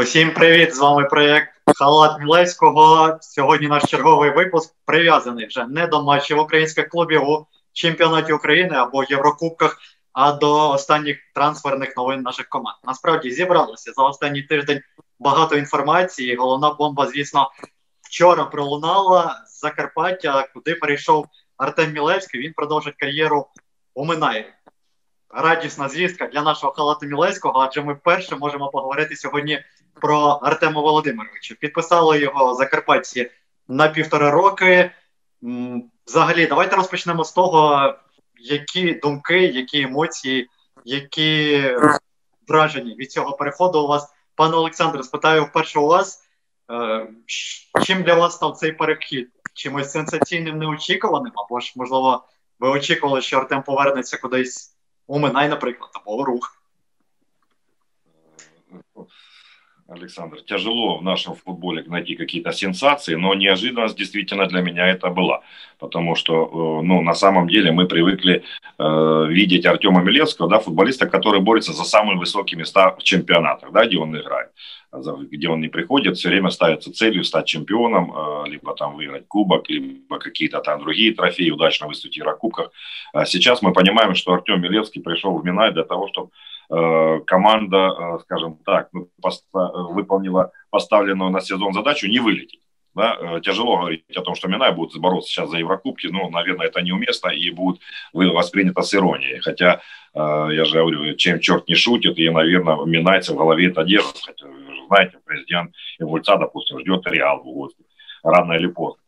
Усім привіт! З вами проєкт Халат Мілевського. Сьогодні наш черговий випуск прив'язаний вже не до матчів українських клубів у чемпіонаті України або Єврокубках, а до останніх трансферних новин наших команд. Насправді зібралося за останній тиждень багато інформації. Головна бомба, звісно, вчора пролунала з Закарпаття, куди перейшов Артем Мілевський. Він продовжить кар'єру у Минаї радісна звістка для нашого халату Мілецького, адже ми вперше можемо поговорити сьогодні про Артема Володимировича. Підписали його Закарпатці на півтора роки. Взагалі, давайте розпочнемо з того, які думки, які емоції, які враження від цього переходу у вас. Пане Олександре, спитаю вперше у вас, е, чим для вас став цей перехід? Чимось сенсаційним неочікуваним? Або ж, можливо, ви очікували, що Артем повернеться кудись Уминай, наприклад, або рух. Александр, тяжело в нашем футболе найти какие-то сенсации, но неожиданность действительно для меня это была. Потому что, э, ну, на самом деле мы привыкли э, видеть Артема Милевского, да, футболиста, который борется за самые высокие места в чемпионатах, да, где он играет где он не приходит, все время ставится целью стать чемпионом, э, либо там выиграть кубок, либо какие-то там другие трофеи, удачно выступить в Еврокубках. А сейчас мы понимаем, что Артем Милевский пришел в Минай для того, чтобы команда, э, скажем так, выполнила поставленную на сезон задачу не вылететь. Да, тяжело говорить о том, что Минай будет бороться сейчас за Еврокубки, но, наверное, это неуместно и будет воспринято с иронией. Хотя, я же говорю, чем черт не шутит, и, наверное, Минайцы в голове это держит. Хотя знаете, президент Ивульца, допустим, ждет Реал в гости, рано или поздно.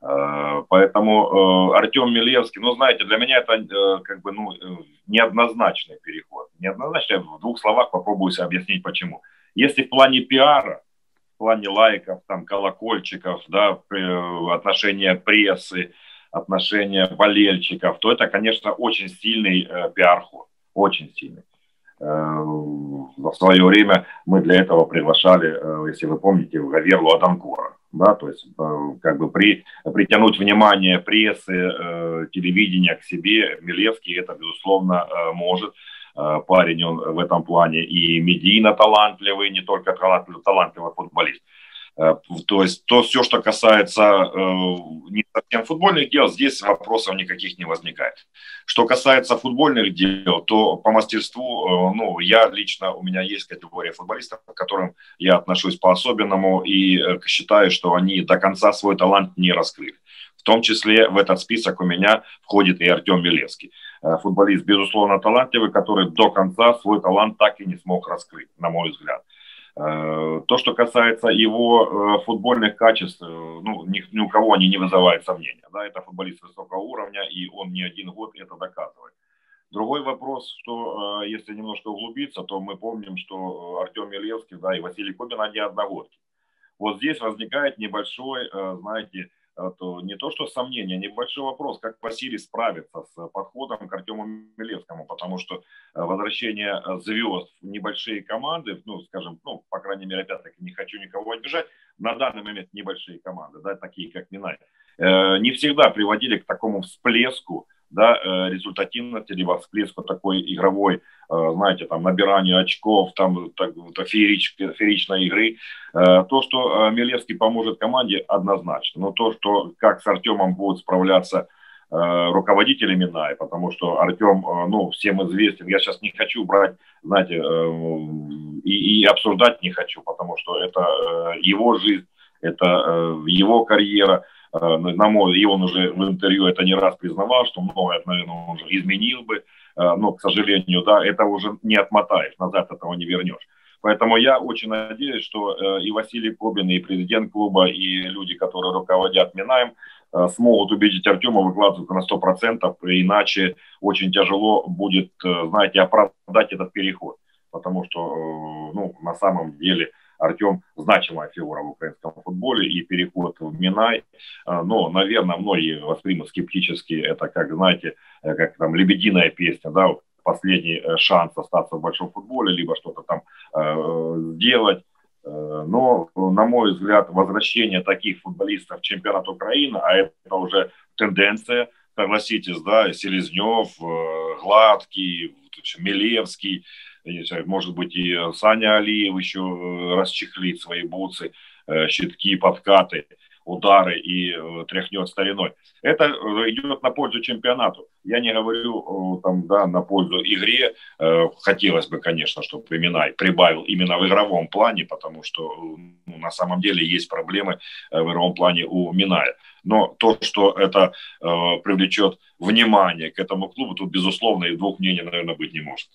Э, поэтому э, Артем Милевский, ну, знаете, для меня это э, как бы, ну, неоднозначный переход. Неоднозначный, в двух словах попробую объяснить, почему. Если в плане пиара, в плане лайков, там, колокольчиков, да, отношения прессы, отношения болельщиков, то это, конечно, очень сильный пиар-ход, очень сильный. В свое время мы для этого приглашали, если вы помните, Гаверлу Аданкора. Да, то есть э, как бы при, притянуть внимание прессы, телевидения к себе, Милевский это, безусловно, может. Парень он в этом плане и медийно талантливый, не только талантливый, талантливый футболист. Э, то есть то все, что касается э, не совсем футбольных дел, здесь вопросов никаких не возникает. Что касается футбольных дел, то по мастерству, э, ну, я лично, у меня есть категория футболистов, к которым я отношусь по-особенному и считаю, что они до конца свой талант не раскрыли. В том числе в этот список у меня входит и Артем Белевский. Футболист, безусловно, талантливый, который до конца свой талант так и не смог раскрыть, на мой взгляд. Э, то, что касается его э, футбольных качеств, э, ну, ни, ни у кого они не вызывают сомнения. Да, это футболист высокого уровня, и он не один год это доказывает. Другой вопрос, что если немножко углубиться, то мы помним, что Артем Милевский да, и Василий Кобин, они одногодки. Вот здесь возникает небольшой, знаете, то не то что сомнение, небольшой вопрос, как Василий справится с подходом к Артему Милевскому, потому что э, возвращение э, звезд в небольшие команды, ну, скажем, ну, по крайней мере, опять-таки, не хочу никого обижать, на данный момент небольшие команды, да, такие как Минай, э, не всегда приводили к такому всплеску, да, э, результативности, либо всплеску такой игровой, э, знаете, там, набиранию очков, там, так, феерич, фееричной игры. Э, то, что Милевский поможет команде, однозначно. Но то, что как с Артемом будут справляться руководители Минай, потому что Артем, ну, всем известен. Я сейчас не хочу брать, знаете, и, и обсуждать не хочу, потому что это его жизнь, это его карьера. Э, на мой, и он уже в интервью это не раз признавал, что многое, наверное, он уже изменил бы, э, но, к сожалению, да, это уже не отмотаешь, назад этого не вернешь. Поэтому я очень надеюсь, что э, и Василий Кобин, и президент клуба, и люди, которые руководят Минаем, смогут убедить Артема выкладываться на 100%, иначе очень тяжело будет, знаете, оправдать этот переход. Потому что, ну, на самом деле, Артем значимая фигура в украинском футболе и переход в Минай. А, но, наверное, многие воспримут скептически это, как, знаете, э, как там лебединая песня, да, последний э, шанс остаться в большом футболе, либо что-то там э, сделать. Э, но, на мой взгляд, возвращение таких футболистов в чемпионат Украины, а это уже тенденция, согласитесь, да, Селезнев, Гладкий, Милевский, может быть, и Саня Алиев еще расчехлит свои бутсы, щитки, подкаты удары и э, тряхнет стариной. Это э, идет на пользу чемпионату. Я не говорю э, там, да, на пользу игре. Хотелось бы, конечно, чтобы Минай прибавил именно в игровом плане, потому что ну, на самом деле есть проблемы в игровом плане у Миная. Но то, что это привлечет внимание к этому клубу, тут, безусловно, и двух мнений, наверное, быть не может.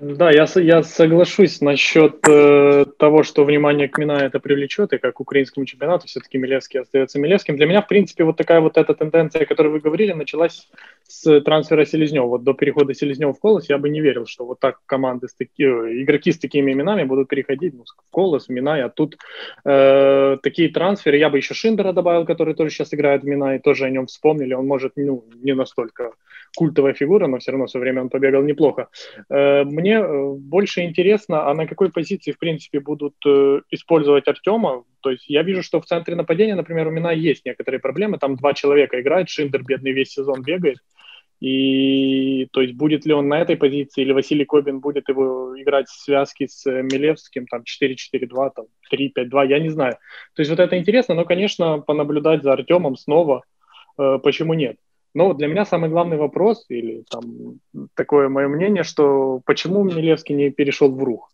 Да, я, я соглашусь насчет э, того, что внимание к Мина это привлечет, и как к украинскому чемпионату все-таки Милевский остается Милевским. Для меня, в принципе, вот такая вот эта тенденция, о которой вы говорили, началась с трансфера Селезнева. Вот до перехода Селезнева в Колос я бы не верил, что вот так команды, с таки, э, игроки с такими именами будут переходить ну, в Колос, в Мина, а тут э, такие трансферы. Я бы еще Шиндера добавил, который тоже сейчас играет в Мина, и тоже о нем вспомнили. Он может ну, не настолько культовая фигура, но все равно все время он побегал неплохо. Э, мне э, больше интересно, а на какой позиции, в принципе, будут э, использовать Артема? То есть я вижу, что в центре нападения, например, у меня есть некоторые проблемы. Там два человека играют, Шиндер бедный весь сезон бегает. И то есть будет ли он на этой позиции, или Василий Кобин будет его играть в связке с Милевским, там 4-4-2, там 3-5-2, я не знаю. То есть вот это интересно, но, конечно, понаблюдать за Артемом снова, э, почему нет. Но для меня самый главный вопрос, или там такое мое мнение, что почему Милевский не перешел в рух?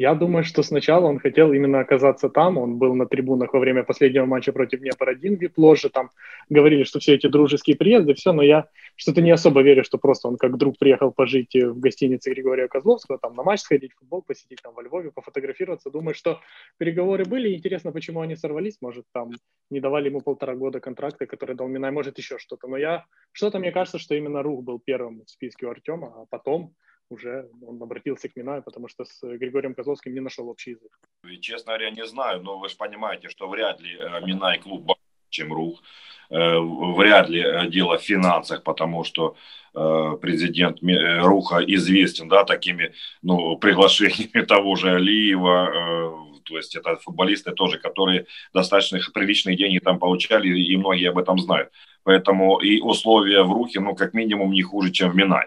Я думаю, что сначала он хотел именно оказаться там. Он был на трибунах во время последнего матча против Днепр-1 в ложи. Там говорили, что все эти дружеские приезды, все, но я что-то не особо верю, что просто он как друг приехал пожить в гостинице Григория Козловского, там на матч сходить, футбол посетить, там во Львове пофотографироваться. Думаю, что переговоры были. Интересно, почему они сорвались. Может, там не давали ему полтора года контракта, который дал Минай, может, еще что-то. Но я что-то мне кажется, что именно Рух был первым в списке у Артема, а потом уже он обратился к Минаю, потому что с Григорием Козловским не нашел общий язык. И, честно говоря, не знаю, но вы же понимаете, что вряд ли э, Минай клуб чем Рух. Э, вряд ли э, дело в финансах, потому что президент Руха известен да, такими ну, приглашениями того же Алиева, то есть это футболисты тоже, которые достаточно приличные деньги там получали, и многие об этом знают. Поэтому и условия в Рухе, ну, как минимум, не хуже, чем в Минай.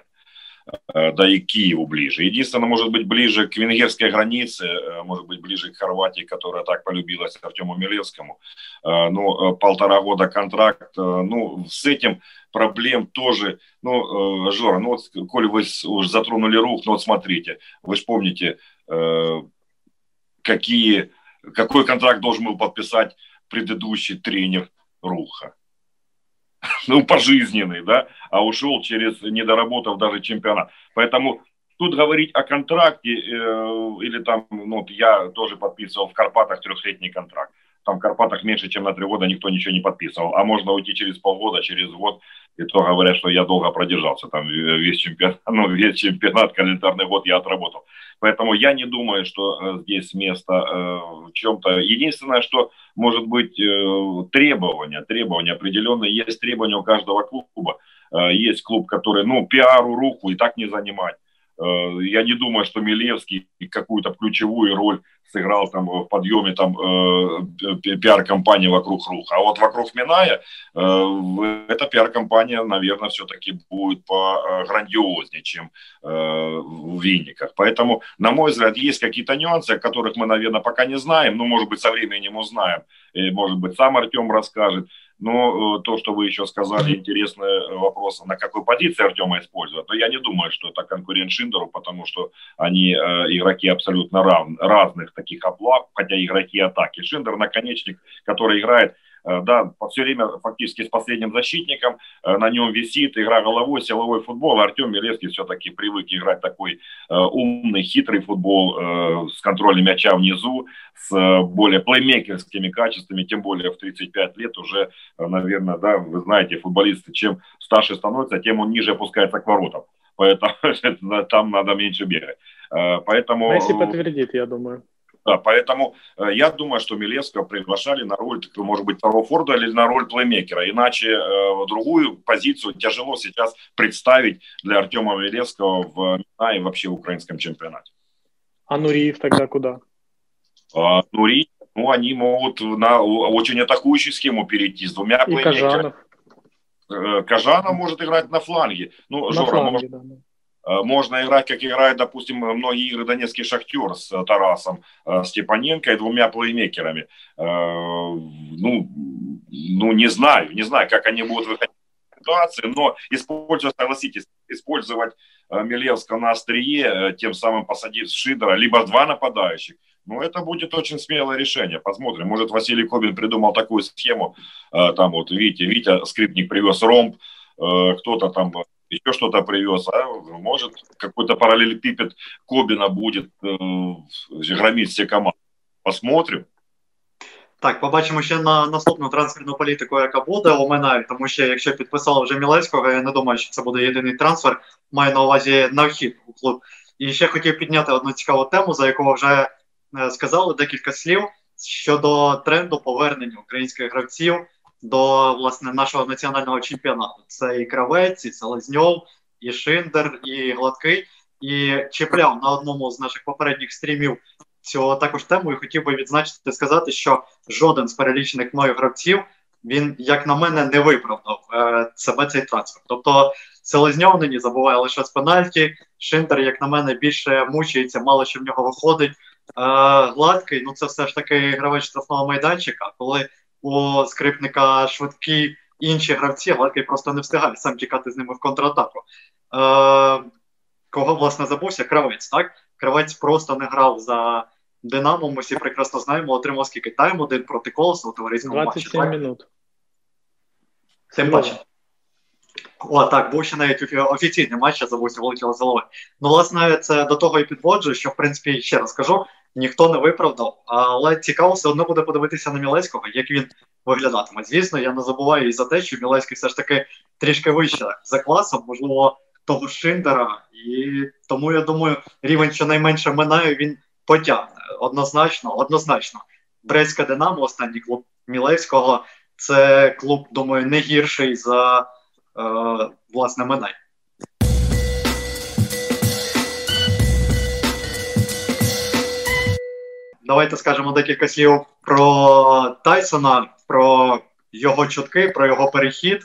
Э, да и Киеву ближе. Единственное, может быть, ближе к венгерской границе, э, может быть, ближе к Хорватии, которая так полюбилась Артему Милевскому. Э, ну, полтора года контракт, ну, с этим проблем тоже, ну, Жора, ну, вот, коль вы уже затронули рух, ну, вот смотрите, вы же помните, какие, какой контракт должен был подписать предыдущий тренер Руха ну, пожизненный, да, а ушел через, недоработав даже чемпионат. Поэтому тут говорить о контракте, э, или там, ну, я тоже подписывал в Карпатах трехлетний контракт. Там в Карпатах меньше, чем на три года никто ничего не подписывал. А можно уйти через полгода, через год. И то говорят, что я долго продержался. Там весь чемпионат, ну, весь чемпионат, календарный год я отработал. Поэтому я не думаю, что э, здесь место э, в чем-то. Единственное, что может быть э, требования, требования определенные. Есть требования у каждого клуба. Есть клуб, который, ну, пиару руку и так не занимать. Э, я не думаю, что Милевский какую-то ключевую роль сыграл там в подъеме там э, пиар-компании вокруг Руха. А вот вокруг Миная э, эта пиар-компания, наверное, все-таки будет по грандиознее, чем в Винниках. Поэтому, на мой взгляд, есть какие-то нюансы, о которых мы, наверное, пока не знаем, но, может быть, со временем узнаем. И, может быть, сам Артем расскажет. Но э, то, что вы еще сказали, интересный э, вопрос, на какой позиции Артема использовать, то я не думаю, что это конкурент Шиндеру, потому что они э, игроки абсолютно рав, разных таких облав, хотя игроки атаки. Шиндер наконечник, который играет да, все время фактически с последним защитником, э, на нем висит игра головой, силовой футбол. Артем Милевский все-таки привык играть такой э, умный, хитрый футбол с контролем мяча внизу, с более плеймейкерскими качествами, тем более в 35 лет уже, наверное, да, вы знаете, футболисты, чем старше становится, тем он ниже опускается к воротам. Поэтому там надо меньше бегать. Поэтому... Месси подтвердит, я думаю. Да, поэтому э, я думаю, что Милевского приглашали на роль, может быть, второго Форда или на роль плеймейкера. Иначе э, другую позицию тяжело сейчас представить для Артема Милевского в МИНА и вообще в украинском чемпионате. А Нуриев тогда куда? А, Нуриев, ну, они могут на очень атакующую схему перейти с двумя и плеймейкерами. Кажанов. Э, Кажанов может играть на фланге. Ну, на Жора, фланге, может, да можно играть, как играет, допустим, многие игры Донецкий Шахтер с Тарасом Степаненко и двумя плеймейкерами. Ну, ну, не знаю, не знаю, как они будут выходить из ситуации, но использовать, согласитесь, использовать Милевского на острие, тем самым посадив Шидера, либо два нападающих, ну, это будет очень смелое решение. Посмотрим. Может, Василий Кобин придумал такую схему. Там вот, видите, Витя Скрипник привез ромб, кто-то там еще что-то привез, а может какой-то параллелепипед Кобина будет э, громить все команди. Посмотрим. Так, побачимо ще на наступну трансферну політику, яка буде мене, тому що якщо підписали вже Мілецького, я не думаю, що це буде єдиний трансфер. Маю на увазі на вхід у клуб. І ще хотів підняти одну цікаву тему, за яку вже е, сказали декілька слів щодо тренду повернення українських гравців до власне нашого національного чемпіонату. Це і Кравець, і Селезньов, і Шиндер, і Гладкий. І чіпляв на одному з наших попередніх стрімів цього також тему і хотів би відзначити сказати, що жоден з перелічених мною гравців він, як на мене, не виправдав е, себе цей трансфер. Тобто Селезньов нині забуває лише з пенальті. Шиндер, як на мене, більше мучається, мало що в нього виходить. Е, Гладкий, ну це все ж таки гравець штрафного майданчика, коли у скрипника швидкі інші гравці, Гладкий просто не встигає сам тікати з ними в контратаку. Е, Кого, власне, забувся? Кравець, так? Кравець просто не грав за Динамо, ми всі прекрасно знаємо, отримав скільки тайм один проти колоса у товариському 27 матчі. 27 минут. Тим паче. О, так, був ще навіть офіційний матч, я забувся, вилетіло з голови. Ну, власне, це до того і підводжу, що, в принципі, ще раз кажу, ніхто не виправдав, але цікаво все одно буде подивитися на Мілецького, як він виглядатиме. Звісно, я не забуваю і за те, що Мілецький все ж таки трішки вище за класом, можливо, того Шиндера, і тому я думаю, рівень щонайменше минає, він потягне. Однозначно, однозначно. Брестська Динамо, останній клуб Мілецького, це клуб, думаю, не гірший за е, власне Минай. Давайте скажемо декілька слів про Тайсона, про його чутки, про його перехід.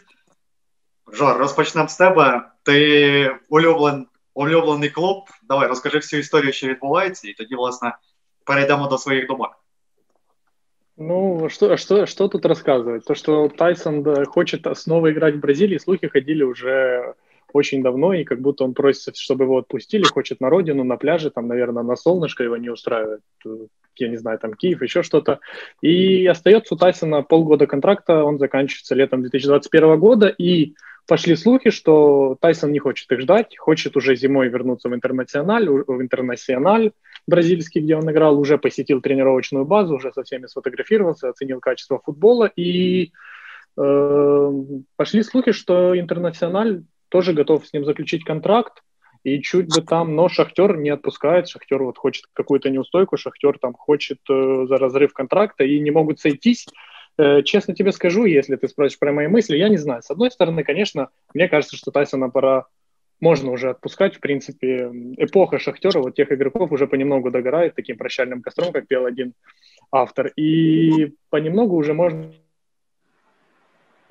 Жор, розпочнемо з тебе. Ти улюблен, улюблений клуб. Давай розкажи всю історію, що відбувається, і тоді, власне, перейдемо до своїх думок. Ну, что, что, что тут рассказывать? То, что Тайсон да, хочет снова играть в Бразилии, слухи ходили уже очень давно, и как будто он просит, чтобы его отпустили, хочет на родину, на пляже, там, наверное, на солнышко его не устраивает, э, я не знаю, там Киев, еще что-то. И остается у Тайсона полгода контракта, он заканчивается летом 2021 года, и пошли слухи, что Тайсон не хочет их ждать, хочет уже зимой вернуться в интернациональ, в интернациональ бразильский, где он играл, уже посетил тренировочную базу, уже со всеми сфотографировался, оценил качество футбола, и э, пошли слухи, что интернациональ тоже готов с ним заключить контракт, и чуть бы там, но Шахтер не отпускает, Шахтер вот хочет какую-то неустойку, Шахтер там хочет э, за разрыв контракта и не могут сойтись. Э, честно тебе скажу, если ты спросишь про мои мысли, я не знаю. С одной стороны, конечно, мне кажется, что Тайсона пора можно уже отпускать, в принципе, эпоха Шахтера, вот тех игроков уже понемногу догорает таким прощальным костром, как пел один автор, и понемногу уже можно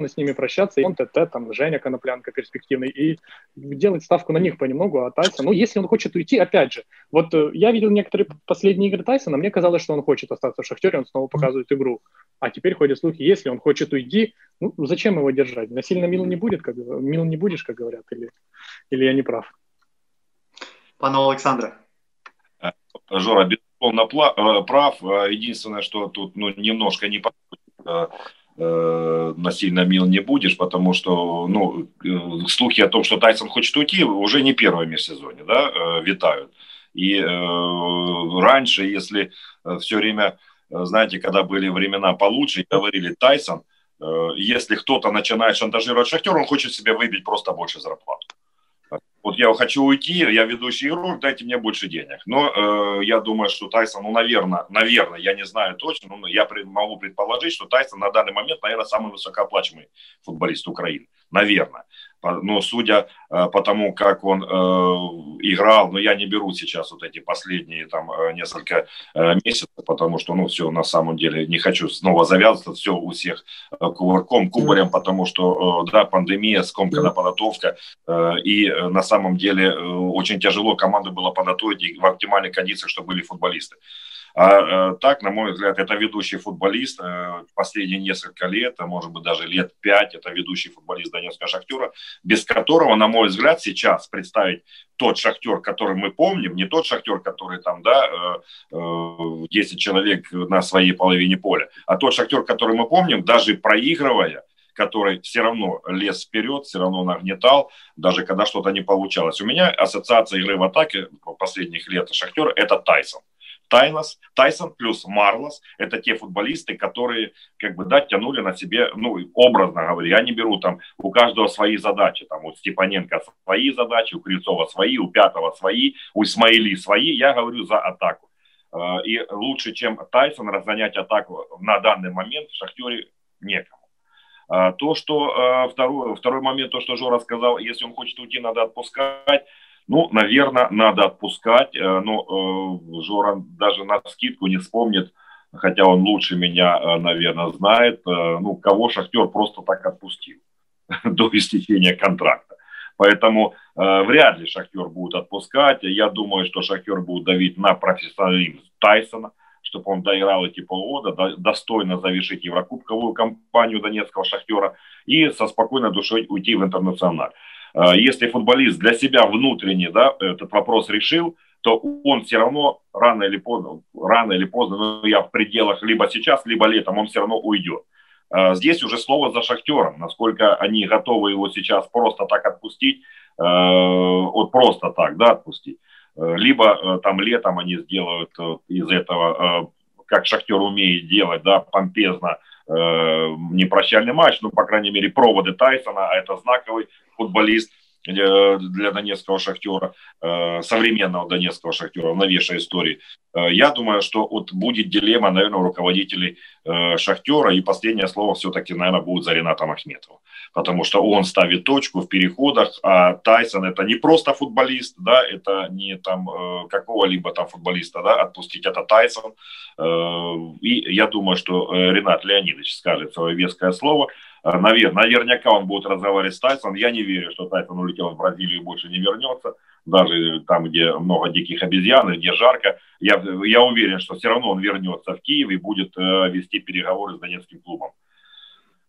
с ними прощаться, и он ТТ, там, Женя Коноплянка перспективный, и делать ставку на них понемногу, а Тайсон, ну, если он хочет уйти, опять же, вот э, я видел некоторые последние игры Тайсона, мне казалось, что он хочет остаться в Шахтере, он снова показывает игру, а теперь ходят слухи, если он хочет уйти, ну, зачем его держать? Насильно мил не будет, как, мил не будешь, как говорят, или, или я не прав? Пане Олександре. Жора, безусловно, э, прав. Э, Единственное, что тут ну, немножко не подходит, э, насильно мил не будешь, потому что ну, э, слухи о том, что Тайсон хочет уйти, уже не первое межсезонье, да, э, витают. И э, раньше, если все время, знаете, когда были времена получше, говорили Тайсон, э, если кто-то начинает шантажировать Шахтер, он хочет себе выбить просто больше зарплату. Вот я хочу уйти, я ведущий игрок, дайте мне больше денег. Но э, я думаю, что Тайсон, ну, наверное, наверное, я не знаю точно, но я пред, могу предположить, что Тайсон на данный момент, наверное, самый высокооплачиваемый футболист Украины. наверное. Но судя э, по тому, как он э, играл, но я не беру сейчас вот эти последние там э, несколько месяцев, потому что, ну, все, на самом деле, не хочу снова завязываться, все у всех кувырком, кубарем, потому что, да, пандемия, скомкана подготовка, и на самом деле очень тяжело команду было подготовить в оптимальных кондициях, чтобы были футболисты. А э, так, на мой взгляд, это ведущий футболист э, последние несколько лет, а может быть даже лет пять, это ведущий футболист Донецкого Шахтера, без которого, на мой взгляд, сейчас представить тот Шахтер, который мы помним, не тот Шахтер, который там, да, э, 10 человек на своей половине поля, а тот Шахтер, который мы помним, даже проигрывая, который все равно лез вперед, все равно нагнетал, даже когда что-то не получалось. У меня ассоциация игры в атаке последних лет Шахтера – это Тайсон. Тайнос, Тайсон плюс Марлос – это те футболисты, которые как бы да, тянули на себе, ну, образно говоря, я не беру там, у каждого свои задачи, там, у Степаненко свои задачи, у Крицова свои, у Пятого свои, у Исмаили свои, я говорю за атаку. Э, и лучше, чем Тайсон, разгонять атаку на данный момент в Шахтере некому. Э, то, что э, второй, второй момент, то, что Жора сказал, если он хочет уйти, надо отпускать. Ну, наверное, надо отпускать. Э, но э, Жора даже на скидку не вспомнит, хотя он лучше меня, э, наверное, знает, ну, кого Шахтер просто так отпустил до истечения контракта. Поэтому э, вряд ли Шахтер будет отпускать. Я думаю, что Шахтер будет давить на профессионализм Тайсона, чтобы он доиграл эти полгода, до, достойно завершить Еврокубковую кампанию Донецкого Шахтера и со спокойной душой уйти в интернациональ. А, если футболист для себя внутренне да, этот вопрос решил, то он все равно рано или поздно, рано или поздно, ну, я в пределах либо сейчас, либо летом, он все равно уйдет. А, здесь уже слово за шахтером, насколько они готовы его сейчас просто так отпустить, а, вот просто так, да, отпустить. Либо там летом они сделают из этого, как шахтер умеет делать, да, помпезно, непрощальный матч, ну, по крайней мере, проводы Тайсона, а это знаковый футболист для донецкого шахтера, э, современного донецкого шахтера в новейшей истории. Э, я думаю, что вот будет дилемма, наверное, у руководителей э, шахтера, и последнее слово все-таки, наверное, будет за Ренатом Ахметовым, потому что он ставит точку в переходах, а Тайсон это не просто футболист, да, это не там какого-либо там футболиста, да, отпустить, это Тайсон, и я думаю, что Ренат Леонидович скажет свое веское слово, навер, наверняка он будет разговаривать с Тайсоном. Я не верю, что Тайсон улетел в Бразилию и больше не вернется. Даже там, где много диких обезьян, где жарко. Я, я уверен, что все равно он вернется в Киев и будет э, вести переговоры с донецким клубом.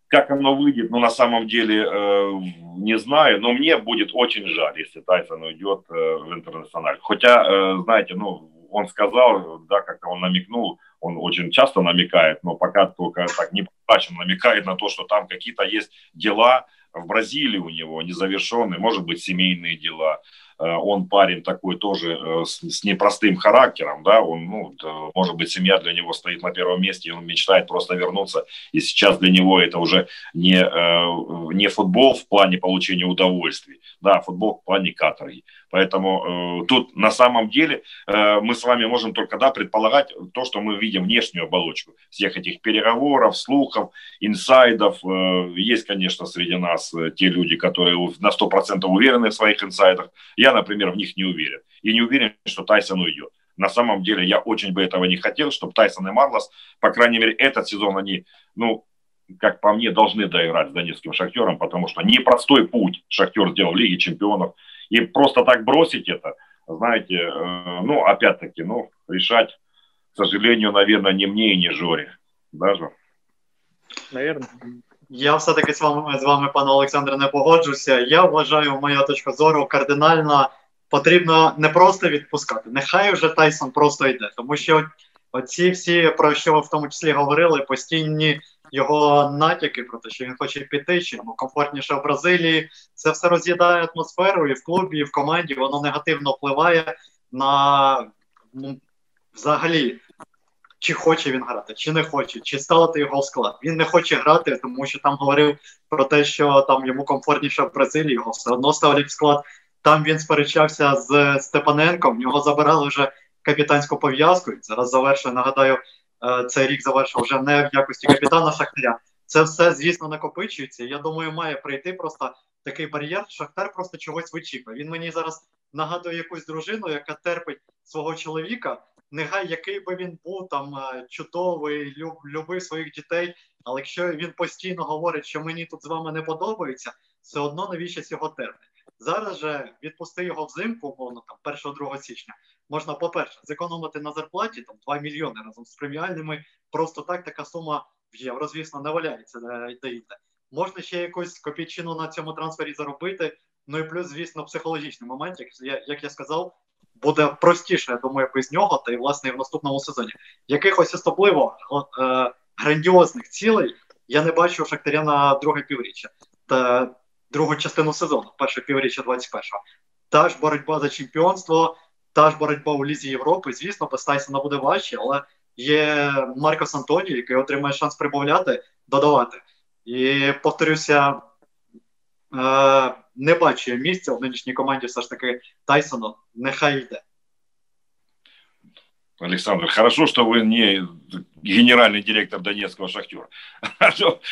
Как оно выйдет, ну, на самом деле, э, не знаю, но мне будет очень жаль, если Тайсон уйдет э, в интернациональ. Хотя, э, знаете, ну, он сказал, да, как-то он намекнул, он очень часто намекает, но пока только так не прозрачно намекает на то, что там какие-то есть дела в Бразилии у него незавершенные, может быть, семейные дела. Э, он парень такой тоже э, с, непростым характером, да, он, ну, может быть, семья для него стоит на первом месте, и он мечтает просто вернуться, и сейчас для него это уже не, э, не футбол в плане получения удовольствий, да, футбол в плане каторги. Поэтому э, тут на самом деле э, мы с вами можем только да, предполагать то, что мы видим внешнюю оболочку всех этих переговоров, слухов, инсайдов. Э, есть, конечно, среди нас э, те люди, которые на 100% уверены в своих инсайдах. Я, например, в них не уверен. И не уверен, что Тайсон уйдет. На самом деле я очень бы этого не хотел, чтобы Тайсон и Марлос, по крайней мере, этот сезон они, ну, как по мне, должны доиграть с донецким шахтером, потому что непростой путь шахтер сделал в Лиге чемпионов. И просто так бросить это, знаете, э, ну, опять-таки, ну, решать, к сожалению, наверное, не мне и не Жоре. Даже. Наверное. Я все-таки з вами, з вами, пане Олександре, не погоджуся. Я вважаю, моя точка зору кардинально потрібно не просто відпускати. Нехай вже Тайсон просто йде, тому що оці всі, про що ви в тому числі говорили, постійні його натяки про те, що він хоче піти, чи йому комфортніше в Бразилії. Це все роз'їдає атмосферу і в клубі, і в команді. Воно негативно впливає на ну, взагалі. Чи хоче він грати, чи не хоче, чи ставити його склад. Він не хоче грати, тому що там говорив про те, що там йому комфортніше в Бразилії, його все одно ставлять в склад. Там він сперечався з Степаненком, в нього забирали вже капітанську пов'язку. Зараз завершує, нагадаю, Е, цей рік завершив вже не в якості капітана Шахтаря, Це все, звісно, накопичується. Я думаю, має прийти просто такий бар'єр. Шахтар просто чогось вичікує. Він мені зараз нагадує якусь дружину, яка терпить свого чоловіка. Нехай який би він був там е, чудовий, люб, любив своїх дітей. Але якщо він постійно говорить, що мені тут з вами не подобається, все одно навіщо його терпить. Зараз же відпусти його взимку, умовно там 1-2 січня. Можна, по-перше, зекономити на зарплаті там 2 мільйони разом з преміальними. Просто так така сума в євро, звісно, не валяється де Можна ще якусь копійчину на цьому трансфері заробити. Ну і плюс, звісно, психологічний момент, як я, як я сказав, буде простіше, я думаю, без нього, та й власне і в наступному сезоні. Якихось особливо е, грандіозних цілей я не бачу Шахтаря на друге півріччя та другу частину сезону, перше півріччя 21-го. Та ж боротьба за чемпіонство, та ж боротьба у Лізі Європи. Звісно, без Тайсона буде важче, але є Маркос Антоні, який отримає шанс прибавляти, додавати. І повторюся, е, не бачу місця в нинішній команді все ж таки Тайсону. Нехай йде. Александр, хорошо, что вы не генеральный директор Донецкого шахтера.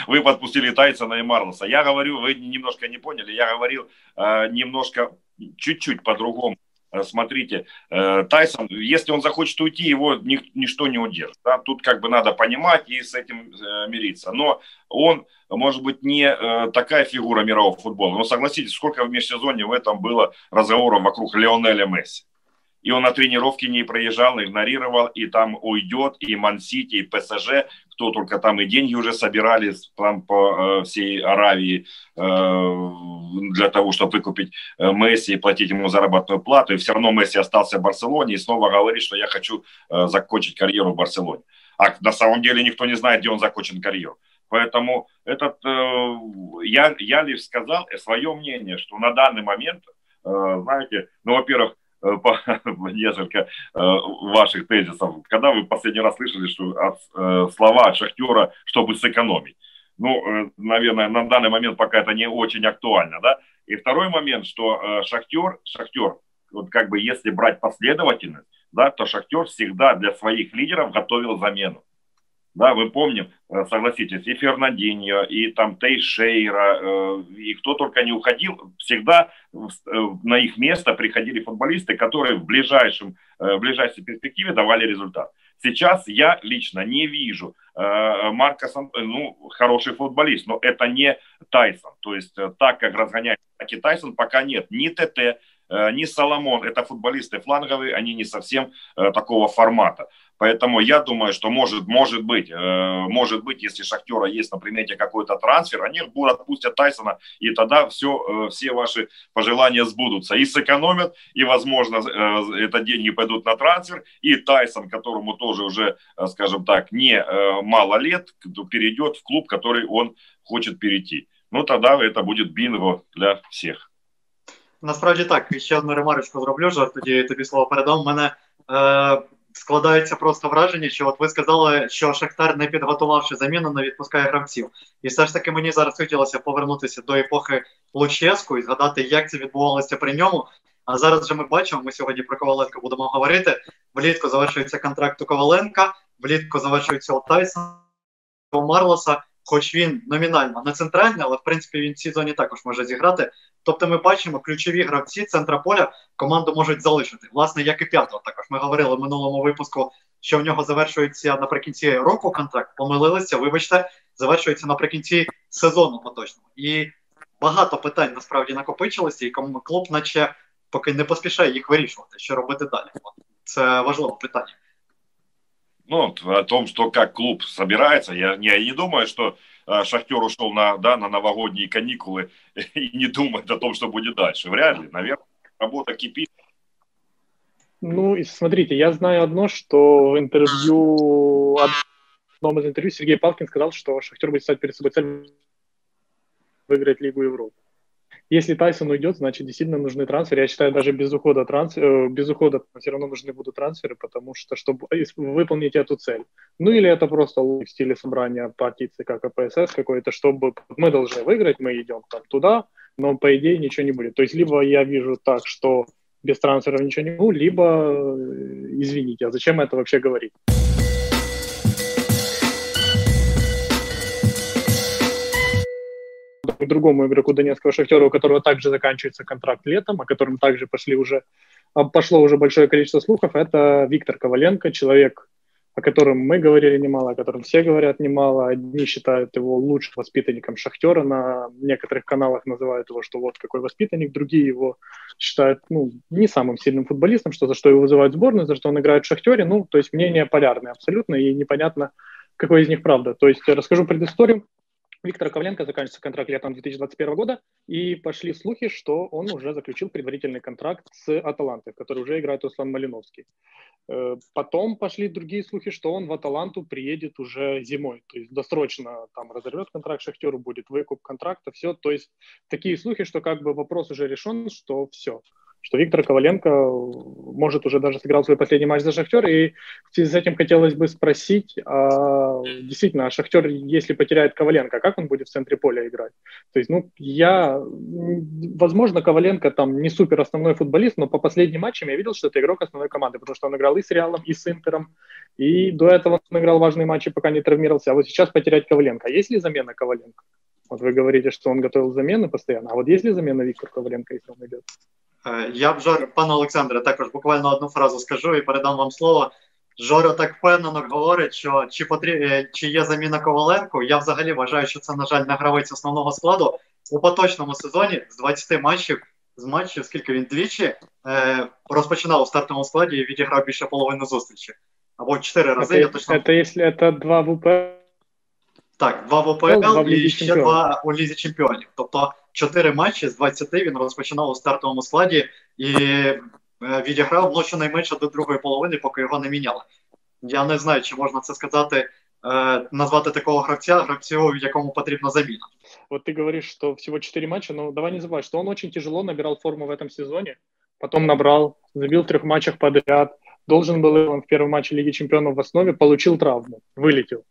Вы подпустили Тайсона и Марлоса. Я говорю, вы немножко не поняли, я говорил э, немножко, чуть-чуть по-другому. Э, смотрите, э, Тайсон, если он захочет уйти, его ни, ничто не удержит. Да? Тут как бы надо понимать и с этим э, мириться. Но он, может быть, не такая фигура мирового футбола. Но согласитесь, сколько в межсезонье в этом было разговоров вокруг Леонеля Месси и он на тренировке не проезжал, игнорировал, и там уйдет, и Мансити, и ПСЖ, кто только там и деньги уже собирали там по всей Аравии для того, чтобы выкупить э, Месси и платить ему заработную плату, и все равно Месси остался в Барселоне и снова говорит, что я хочу э, закончить карьеру в Барселоне. А на самом деле никто не знает, где он закончит карьеру. Поэтому этот, э, я, я лишь сказал свое мнение, что на данный момент, знаете, ну, во-первых, по, несколько ваших тезисов. Когда вы последний раз слышали, что от, слова от шахтера, чтобы сэкономить? Ну, наверное, на данный момент пока это не очень актуально, да? И второй момент, что шахтер, шахтер, вот как бы если брать последовательность, да, то шахтер всегда для своих лидеров готовил замену. Да, мы помним, э, согласитесь, и Фернандиньо, и там Тейшейра, э, и кто только не уходил, всегда э, на их место приходили футболисты, которые в, ближайшем, в ближайшей перспективе давали результат. Сейчас я лично не вижу Марка ну, хороший футболист, но это не Тайсон. То есть так, как разгоняет Тайсон, пока нет ни ТТ, ни Соломон. Это футболисты фланговые, они не совсем такого формата. Поэтому я думаю, что может, может быть, э, может быть, если Шахтера есть на примете какой-то трансфер, они будут отпустят Тайсона, и тогда все, э, все ваши пожелания сбудутся. И сэкономят, и, возможно, э, это деньги пойдут на трансфер, и Тайсон, которому тоже уже, скажем так, не мало лет, перейдет в клуб, который он хочет перейти. Ну, тогда это будет бинго для всех. Насправді так, ще одну ремарочку зроблю, жарт тоді тобі слово передам. Мене е, складається просто враження, що от ви сказали, що Шахтар, не підготувавши заміну, не відпускає гравців. І все ж таки мені зараз хотілося повернутися до епохи Луческу і згадати, як це відбувалося при ньому. А зараз вже ми бачимо, ми сьогодні про Коваленка будемо говорити. Влітку завершується контракт у Коваленка, влітку завершується у Тайсона, у Марлоса хоч він номінально не центральний, але в принципі він в цій зоні також може зіграти. Тобто, ми бачимо, ключові гравці центра поля команду можуть залишити. Власне, як і п'ятого. Також ми говорили в минулому випуску, що в нього завершується наприкінці року контракт. Помилилися, вибачте, завершується наприкінці сезону поточного. І багато питань насправді накопичилося, і клуб, наче поки не поспішає їх вирішувати, що робити далі. Це важливе питання ну, о том, что как клуб собирается, я не, я не думаю, что э, Шахтер ушел на, да, на новогодние каникулы и не думает о том, что будет дальше. Вряд ли, наверное, работа кипит. Ну, смотрите, я знаю одно, что в интервью, одном из интервью Сергей Палкин сказал, что Шахтер будет ставить перед собой цель выиграть Лигу Европы. Если Тайсон уйдет, значит, действительно нужны трансферы. Я считаю, даже без ухода, трансфер, э, без ухода все равно нужны будут трансферы, потому что, чтобы выполнить эту цель. Ну или это просто в стиле собрания партии ЦК КПСС какой-то, чтобы мы должны выиграть, мы идем там туда, но по идее ничего не будет. То есть либо я вижу так, что без трансферов ничего не могу, либо, э, извините, а зачем это вообще говорить? Другому игроку Донецкого Шахтера, у которого также заканчивается контракт летом, о котором также пошли уже, а, пошло уже большое количество слухов, это Виктор Коваленко, человек, о котором мы говорили немало, о котором все говорят немало. Одни считают его лучшим воспитанником Шахтера, на некоторых каналах называют его, что вот какой воспитанник, другие его считают ну, не самым сильным футболистом, что за что его вызывают в сборную, за что он играет в Шахтере. Ну, то есть мнения полярные абсолютно, и непонятно, какой из них правда. То есть расскажу предысторию. Виктора Ковленко заканчивается контракт летом 2021 года, и пошли слухи, что он уже заключил предварительный контракт с Аталантой, в которой уже играет Услан Малиновский. Э, потом пошли другие слухи, что он в Аталанту приедет уже зимой, то есть досрочно там разорвет контракт Шахтеру, будет выкуп контракта, все. То есть такие слухи, что как бы вопрос уже решен, что все, что Виктор Коваленко, может, уже даже сыграл свой последний матч за Шахтер. И в связи с этим хотелось бы спросить, а, действительно, а Шахтер, если потеряет Коваленко, как он будет в центре поля играть? То есть, ну, я, возможно, Коваленко там не супер основной футболист, но по последним матчам я видел, что это игрок основной команды, потому что он играл и с Реалом, и с Интером, и до этого он играл важные матчи, пока не травмировался. А вот сейчас потерять Коваленко. А есть ли замена Коваленко? Вот вы говорите, что он готовил замены постоянно. А вот есть ли замена Виктора Коваленко, если он идет? Е, я б Жор, пане Олександре, також буквально одну фразу скажу і передам вам слово. Жоро так впевнено говорить, що чи потріб... Е, чи є заміна Коваленко. Я взагалі вважаю, що це, на жаль, не гравець основного складу. У поточному сезоні з 20 матчів, з матчів, скільки він двічі, е, розпочинав у стартовому складі і відіграв більше половини зустрічі. Або чотири рази. Це, я точно... це, якщо це два в УПЛ, так, два в ОПЛ два в і ще два у Лізі Чемпіонів. Тобто чотири матчі з 20 він розпочинав у стартовому складі і е, відіграв ну, щонайменше до другої половини, поки його не міняли. Я не знаю, чи можна це сказати, э, назвать такого гравця, гравцю, якому потрібна замена. Вот ты говоришь, что всего 4 матча, но давай не забывай, что он очень тяжело набирал форму в этом сезоне, потом набрал, забил в трех матчах подряд, должен был он в первом матче Лиги Чемпионов в основе, получил травму, вылетел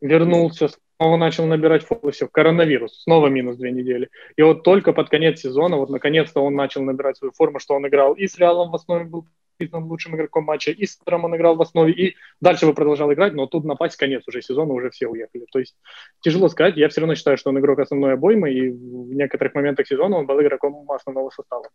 вернулся, снова начал набирать форму, все, коронавирус, снова минус две недели. И вот только под конец сезона, вот наконец-то он начал набирать свою форму, что он играл и с Реалом в основе был признан лучшим игроком матча, и с Интером он играл в основе, и дальше бы продолжал играть, но тут напасть конец уже сезона, уже все уехали. То есть тяжело сказать, я все равно считаю, что он игрок основной обоймы, и в некоторых моментах сезона он был игроком основного состава.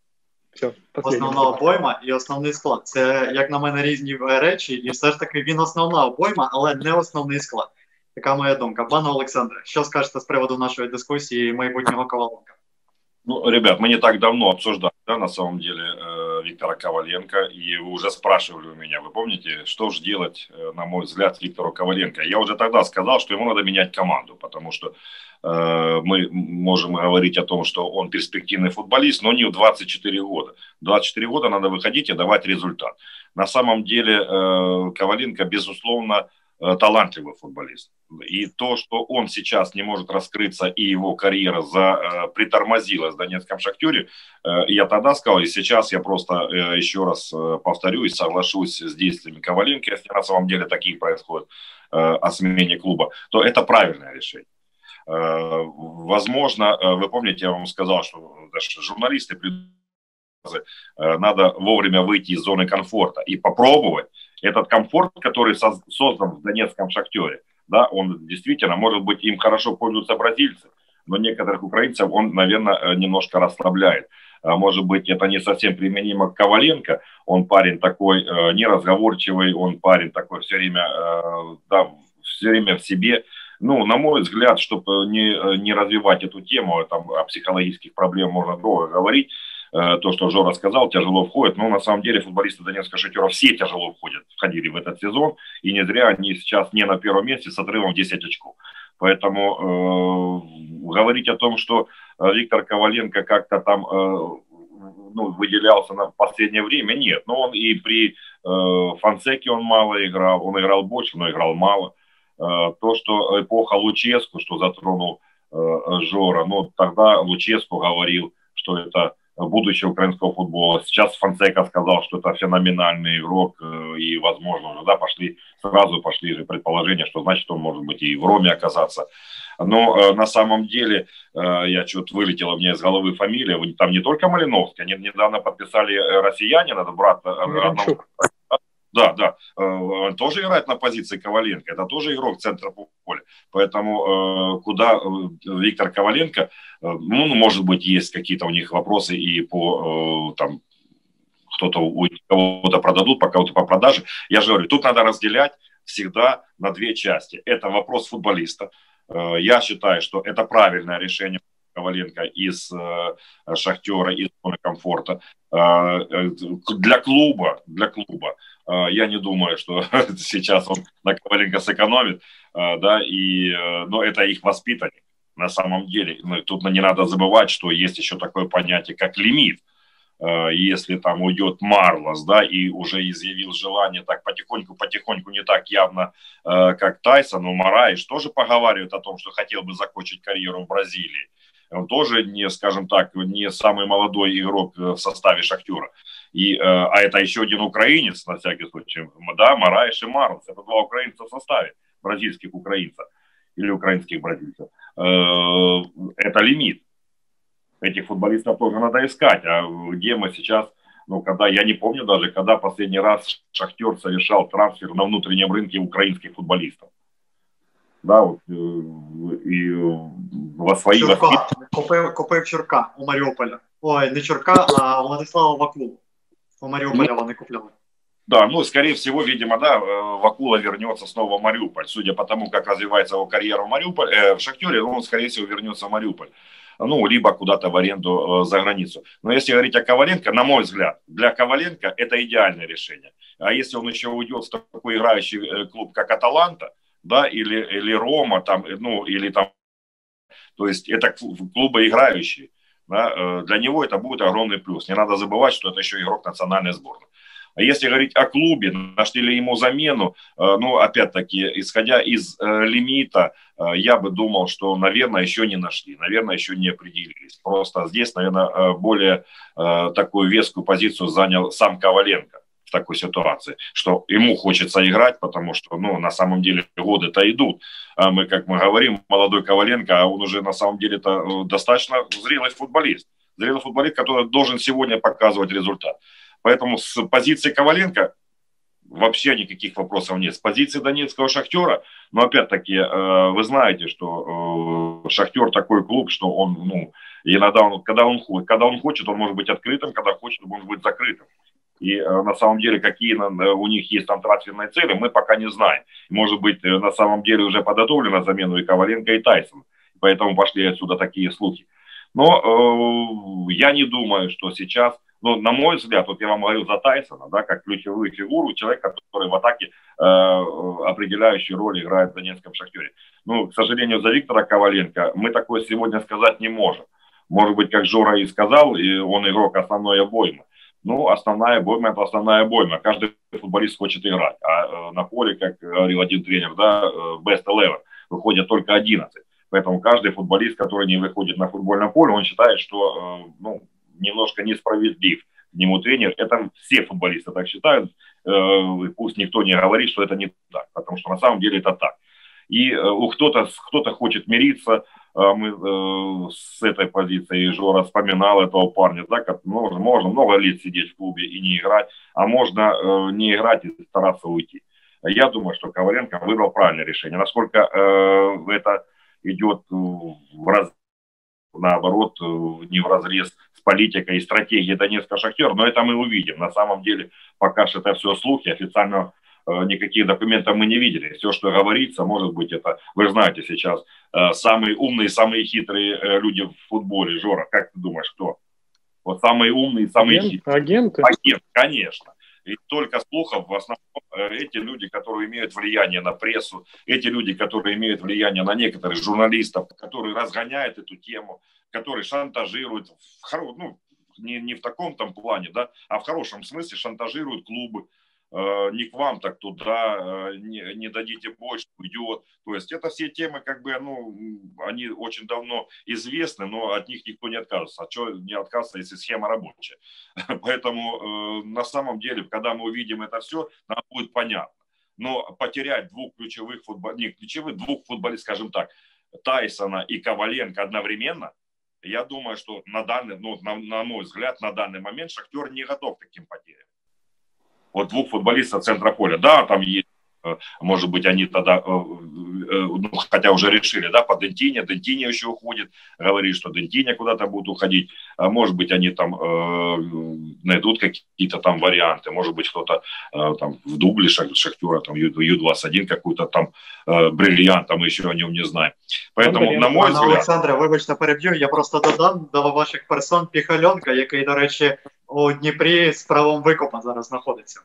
Все, Основна обойма і основний склад. Це, як на мене, різні речі, і все ж таки він основна обойма, але не основний склад. Така моя думка. Пане Олександре, що скажете з приводу нашої дискусії майбутнього Коваленка? Ну, ребят, мы не так давно обсуждали, да, на самом деле, э, Виктора Коваленко, и вы уже спрашивали у меня, вы помните, что же делать, э, на мой взгляд, Виктору Коваленко. Я уже тогда сказал, что ему надо менять команду, потому что э, мы можем говорить о том, что он перспективный футболист, но не в 24 года. 24 года надо выходить и давать результат. На самом деле э, Коваленко, безусловно, Э, талантливый футболист. И то, что он сейчас не может раскрыться, и его карьера за, э, притормозилась в Донецком Шахтере, э, я тогда сказал, и сейчас я просто еще раз повторю и соглашусь с действиями Коваленко, если на самом деле такие происходят о смене клуба, то это правильное решение. Возможно, вы помните, я вам сказал, что даже журналисты надо вовремя выйти из зоны комфорта и попробовать этот комфорт, который создан в Донецком шахтере, да, он действительно, может быть, им хорошо пользуются бразильцы, но некоторых украинцев он, наверное, э, немножко расслабляет. А может быть, это не совсем применимо к Коваленко, он парень такой э, неразговорчивый, он парень такой все время, э, да, все время в себе. Ну, на мой взгляд, чтобы не, не развивать эту тему, там, о психологических проблемах можно долго говорить, то, что Жора сказал, тяжело входит. Но на самом деле футболисты Донецкого Шахтера все тяжело входят, входили в этот сезон. И не зря они сейчас не на первом месте с отрывом 10 очков. Поэтому э, говорить о том, что э, Виктор Коваленко как-то там э, ну, выделялся на последнее время, нет. Но он и при э, Фансеке он мало играл, он играл больше, но играл мало. Э, то, что эпоха Луческу, что затронул э, Жора, ну, тогда Луческу говорил, что это будущее украинского футбола. Сейчас Фонсека сказал, что это феноменальный игрок, э, и, возможно, да, пошли, сразу пошли же предположения, что значит он может быть и в Роме оказаться. Но э, на самом деле, э, я что-то вылетела меня из головы фамилия, там не только Малиновский, они недавно подписали россияне, надо брат, Да, да. Он тоже играет на позиции Коваленко. Это тоже игрок центра поля. Поэтому куда Виктор Коваленко, ну, может быть, есть какие-то у них вопросы и по там кто-то у кого-то продадут, по кого-то по продаже. Я же говорю, тут надо разделять всегда на две части. Это вопрос футболиста. Э, я считаю, что это правильное решение Коваленко из э, Шахтера, из зоны комфорта. Э, для клуба, для клуба, я не думаю, что сейчас он на Коваленко сэкономит, да, и, но это их воспитанник на самом деле. Тут не надо забывать, что есть еще такое понятие, как лимит. Э, если там уйдет Марлос, да, и уже изъявил желание так потихоньку-потихоньку, не так явно, э, как Тайсон, но Мараиш тоже поговаривает о том, что хотел бы закончить карьеру в Бразилии. Он тоже не, скажем так, не самый молодой игрок э, в составе Шахтера. И, а это еще один украинец, на всякий случай. Да, Мараиш и Марлос. Это два украинца в составе, бразильских украинцев или украинских бразильцев. Это лимит этих футболистов тоже надо искать. А где мы сейчас, ну, когда, я не помню даже, когда последний раз Шахтер совершал трансфер на внутреннем рынке украинских футболистов. Да, от, э, і во свої Чурка. Купив, купив Чурка у Маріуполя. Ой, не Чурка, а Владислава Вакулу. У Маріуполя ну, вони купляли. Да, ну, скорее всего, видимо, да, э, Вакула вернется снова в Мариуполь. Судя по тому, как развивается его карьера в Мариуполе, э, в Шахтере, он, скорее всего, вернется в Мариуполь ну, либо куда-то в аренду э, за границу. Но если говорить о Коваленко, на мой взгляд, для Коваленко это идеальное решение. А если он еще уйдет в такой играющий э, клуб, как Аталанта, да, или, или Рома, там, ну, или там, то есть это клубы играющие, да, э, для него это будет огромный плюс. Не надо забывать, что это еще игрок национальной сборной. А если говорить о клубе, нашли ли ему замену, э, ну, опять-таки, исходя из э, лимита, я бы думал, что, наверное, еще не нашли, наверное, еще не определились. Просто здесь, наверное, более такую вескую позицию занял сам Коваленко в такой ситуации, что ему хочется играть, потому что, ну, на самом деле годы-то идут. А мы, как мы говорим, молодой Коваленко, а он уже на самом деле-то достаточно зрелый футболист. Зрелый футболист, который должен сегодня показывать результат. Поэтому с позиции Коваленко вообще никаких вопросов нет. С позиции донецкого шахтера, но опять-таки, э, вы знаете, что э, шахтер такой клуб, что он, ну, иногда он, когда он, когда он хочет, он может быть открытым, когда хочет, он может быть закрытым. И э, на самом деле, какие у них есть там трансферные цели, мы пока не знаем. Может быть, на самом деле уже подготовлена замену и Коваленко, и Тайсон. Поэтому пошли отсюда такие слухи. Но э, я не думаю, что сейчас ну, на мой взгляд, вот я вам говорю за Тайсона, да, как ключевую фигуру, человек, который в атаке э, определяющую роль играет в Донецком шахтере. Ну, к сожалению, за Виктора Коваленко мы такое сегодня сказать не можем. Может быть, как Жора и сказал, и он игрок основной обоймы. Ну, основная обойма – это основная обойма. Каждый футболист хочет играть. А э, на поле, как говорил один тренер, да, э, best 11, выходят только 11. Поэтому каждый футболист, который не выходит на футбольное поле, он считает, что э, ну, немножко несправедлив к нему тренер. Это все футболисты так считают. Пусть никто не говорит, что это не так, потому что на самом деле это так. И э, у кто-то кто хочет мириться, мы с этой позиции Жора вспоминал этого парня, да, как можно, много лет сидеть в клубе и не играть, а можно не играть и стараться уйти. Я думаю, что Коваленко выбрал правильное решение. Насколько это идет в раз наоборот, не в разрез политика и стратегия Донецка Шахтер, но это мы увидим. На самом деле, пока что это все слухи, официально э, никаких документов мы не видели. Все, что говорится, может быть, это, вы знаете сейчас, э, самые умные, самые хитрые э, люди в футболе. Жора, как ты думаешь, кто? Вот самые умные, самые Агент, хитрые. Агенты? Агент, конечно. И только слухов в основном эти люди, которые имеют влияние на прессу, эти люди, которые имеют влияние на некоторых журналистов, которые разгоняют эту тему, которые шантажируют, в, ну, не, не в таком там плане, да, а в хорошем смысле шантажируют клубы, э, не к вам, так туда, э, не, не дадите больше, уйдет. То есть это все темы, как бы, ну, они очень давно известны, но от них никто не отказывается. А что не отказываться, если схема рабочая? Поэтому э, на самом деле, когда мы увидим это все, нам будет понятно. Но потерять двух ключевых футболистов, не ключевых, двух футболистов, скажем так, Тайсона и Коваленко одновременно – я думаю, что на данный, ну, на, на мой взгляд, на данный момент Шахтер не готов к таким потерям. Вот двух футболистов центра поля. Да, там есть может быть, они тогда, э, э, ну, хотя уже решили, да, по Дентине, Дентине еще уходит, говорит, что Дентине куда-то будет уходить, а может быть, они там э, найдут какие-то там варианты, может быть, кто-то э, там в дубле Шахтера, там Ю-21 какую-то там э, бриллиант, там еще о нем не знаем. Поэтому, на мой взгляд... Олександре, вибачте, переб'ю, я просто додам до ваших персон Піхальонка, який, до речі, у Дніпрі з правом викупа зараз знаходиться.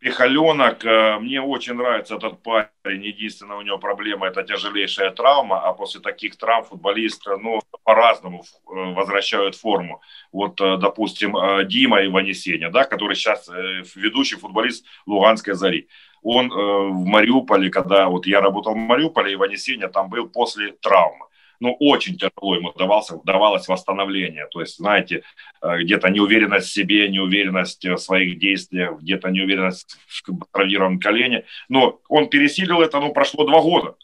Пихаленок, э, мне очень нравится этот парень. Единственная у него проблема – это тяжелейшая травма, а после таких травм футболист, ну, по-разному э, возвращают форму. Вот, э, допустим, Дима Иванесеня, да, который сейчас ведущий футболист Луганской «Зари». Он в Мариуполе, когда вот я работал в Мариуполе, Иванесеня там был после травмы ну, очень тяжело ему давался, давалось восстановление. То есть, знаете, э, где-то неуверенность в себе, неуверенность в своих действиях, где-то неуверенность в травмированном колене. Но он пересилил это, ну, прошло два года.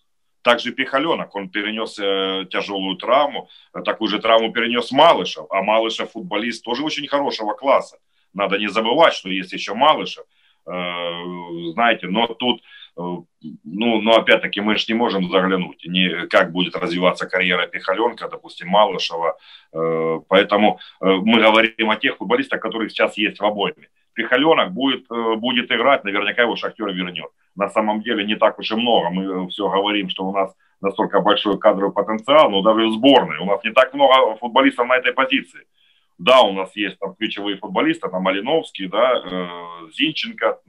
Также Пихаленок, он перенес э, тяжелую травму, такую же травму перенес Малышев, а Малышев футболист тоже очень хорошего класса. Надо не забывать, что есть еще Малышев, э, знаете, но тут ну, но опять-таки мы же не можем заглянуть, не, как будет развиваться карьера Пихаленка, допустим, Малышева. Э, поэтому э, мы говорим о тех футболистах, которые сейчас есть в обойме. Пихаленок будет, будет играть, наверняка его Шахтер вернет. На самом деле не так уж и много. Мы все говорим, что у нас настолько большой кадровый потенциал, но даже в сборной. У нас не так много футболистов на этой позиции. Да, у нас есть там ключевые футболисты, там Малиновский, да, Зинченко,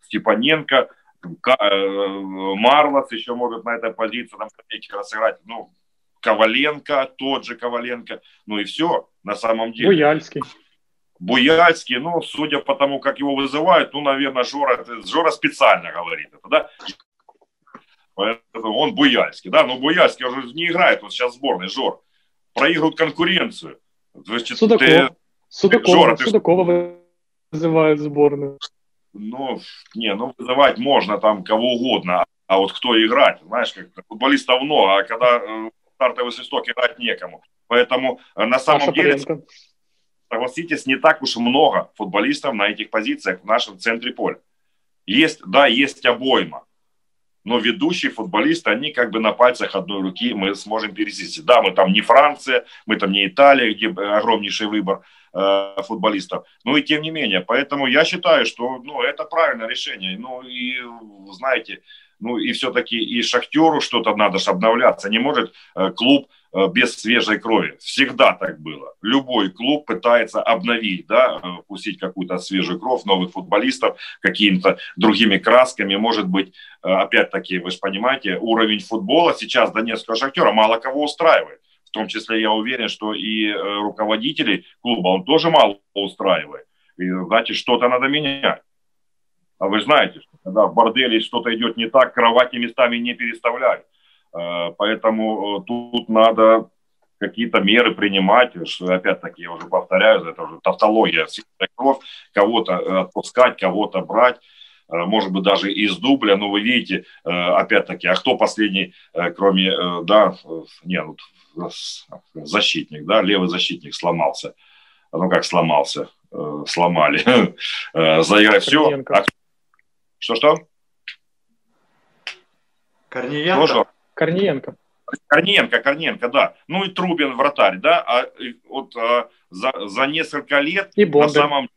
Степаненко – Э, Марлос еще может на этой позиции там копейки сыграть. Ну, Коваленко, тот же Коваленко. Ну и все, на самом деле. Буяльский. Буяльский, ну, судя по тому, как его вызывают, ну, наверное, Жора, Жора специально говорит это, да? Поэтому он Буяльский, да, но Буяльский уже не играет, он сейчас в сборной, Жор. Проигрывают конкуренцию. Значит, Судаков. Ты, Судакова, Жора, ты... Судакова вызывают в сборную ну, не, ну, вызывать можно там кого угодно, а вот кто играть, знаешь, как футболистов много, а когда э, стартовый свисток играть некому. Поэтому э, на самом Паша деле, Паренко. согласитесь, не так уж много футболистов на этих позициях в нашем центре поля. Есть, да, есть обойма, но ведущие футболисты, они как бы на пальцах одной руки мы сможем пересесть. Да, мы там не Франция, мы там не Италия, где огромнейший выбор э, футболистов, но и тем не менее. Поэтому я считаю, что ну, это правильное решение. Ну и, знаете, ну и все-таки и Шахтеру что-то надо же обновляться. Не может э, клуб без свежей крови. Всегда так было. Любой клуб пытается обновить, да, э, пустить какую-то свежую кровь, новых футболистов, какими-то другими красками. Может быть, э, опять-таки, вы же понимаете, уровень футбола сейчас Донецкого шахтера мало кого устраивает. В том числе я уверен, что и руководителей клуба он тоже мало устраивает. И, значит, что-то надо менять. А вы знаете, что когда в борделе что-то идет не так, кровати местами не переставляют. Э, поэтому э, тут надо какие-то меры принимать, что, опять-таки, я уже повторяю, это уже тавтология кого-то отпускать, кого-то брать, э, может быть, даже из дубля, но вы видите, опять-таки, а кто последний, кроме, да, не, ну, защитник, да, левый защитник сломался, ну, как сломался, сломали, заиграть все. А что-что? Корниенко. Корниенко. Корниенко, Корниенко, да. Ну и Трубин вратарь, да. А вот а, за, за несколько лет и на самом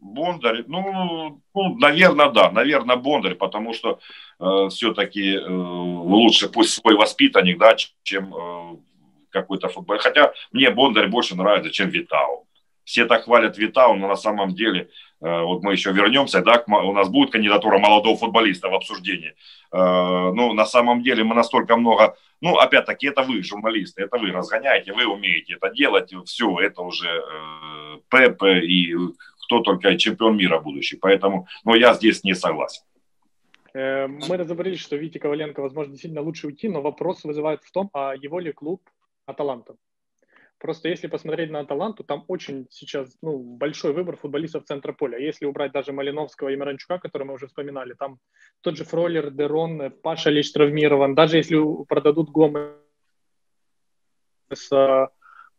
Бондарь, ну, ну, наверное, да, наверное, Бондарь, потому что э, все-таки э, лучше пусть свой воспитанник, да, чем э, какой-то футбол. Хотя мне Бондарь больше нравится, чем Витау. Все так хвалят Витау, но на самом деле вот мы еще вернемся, да, у нас будет кандидатура молодого футболиста в обсуждении. Э, ну, на самом деле мы настолько много, ну, опять-таки, это вы, журналисты, это вы разгоняете, вы умеете это делать, все, это уже э, Пеп и кто только чемпион мира будущий. Поэтому, ну, я здесь не согласен. Мы разобрались, что Витя Коваленко, возможно, действительно лучше уйти, но вопрос вызывает в том, а его ли клуб Аталанта? Просто если посмотреть на Аталанту, там очень сейчас ну, большой выбор футболистов центра поля. Если убрать даже Малиновского и Миранчука, который мы уже вспоминали, там тот же Фроллер, Дерон, Паша лишь травмирован. Даже если продадут Гомес,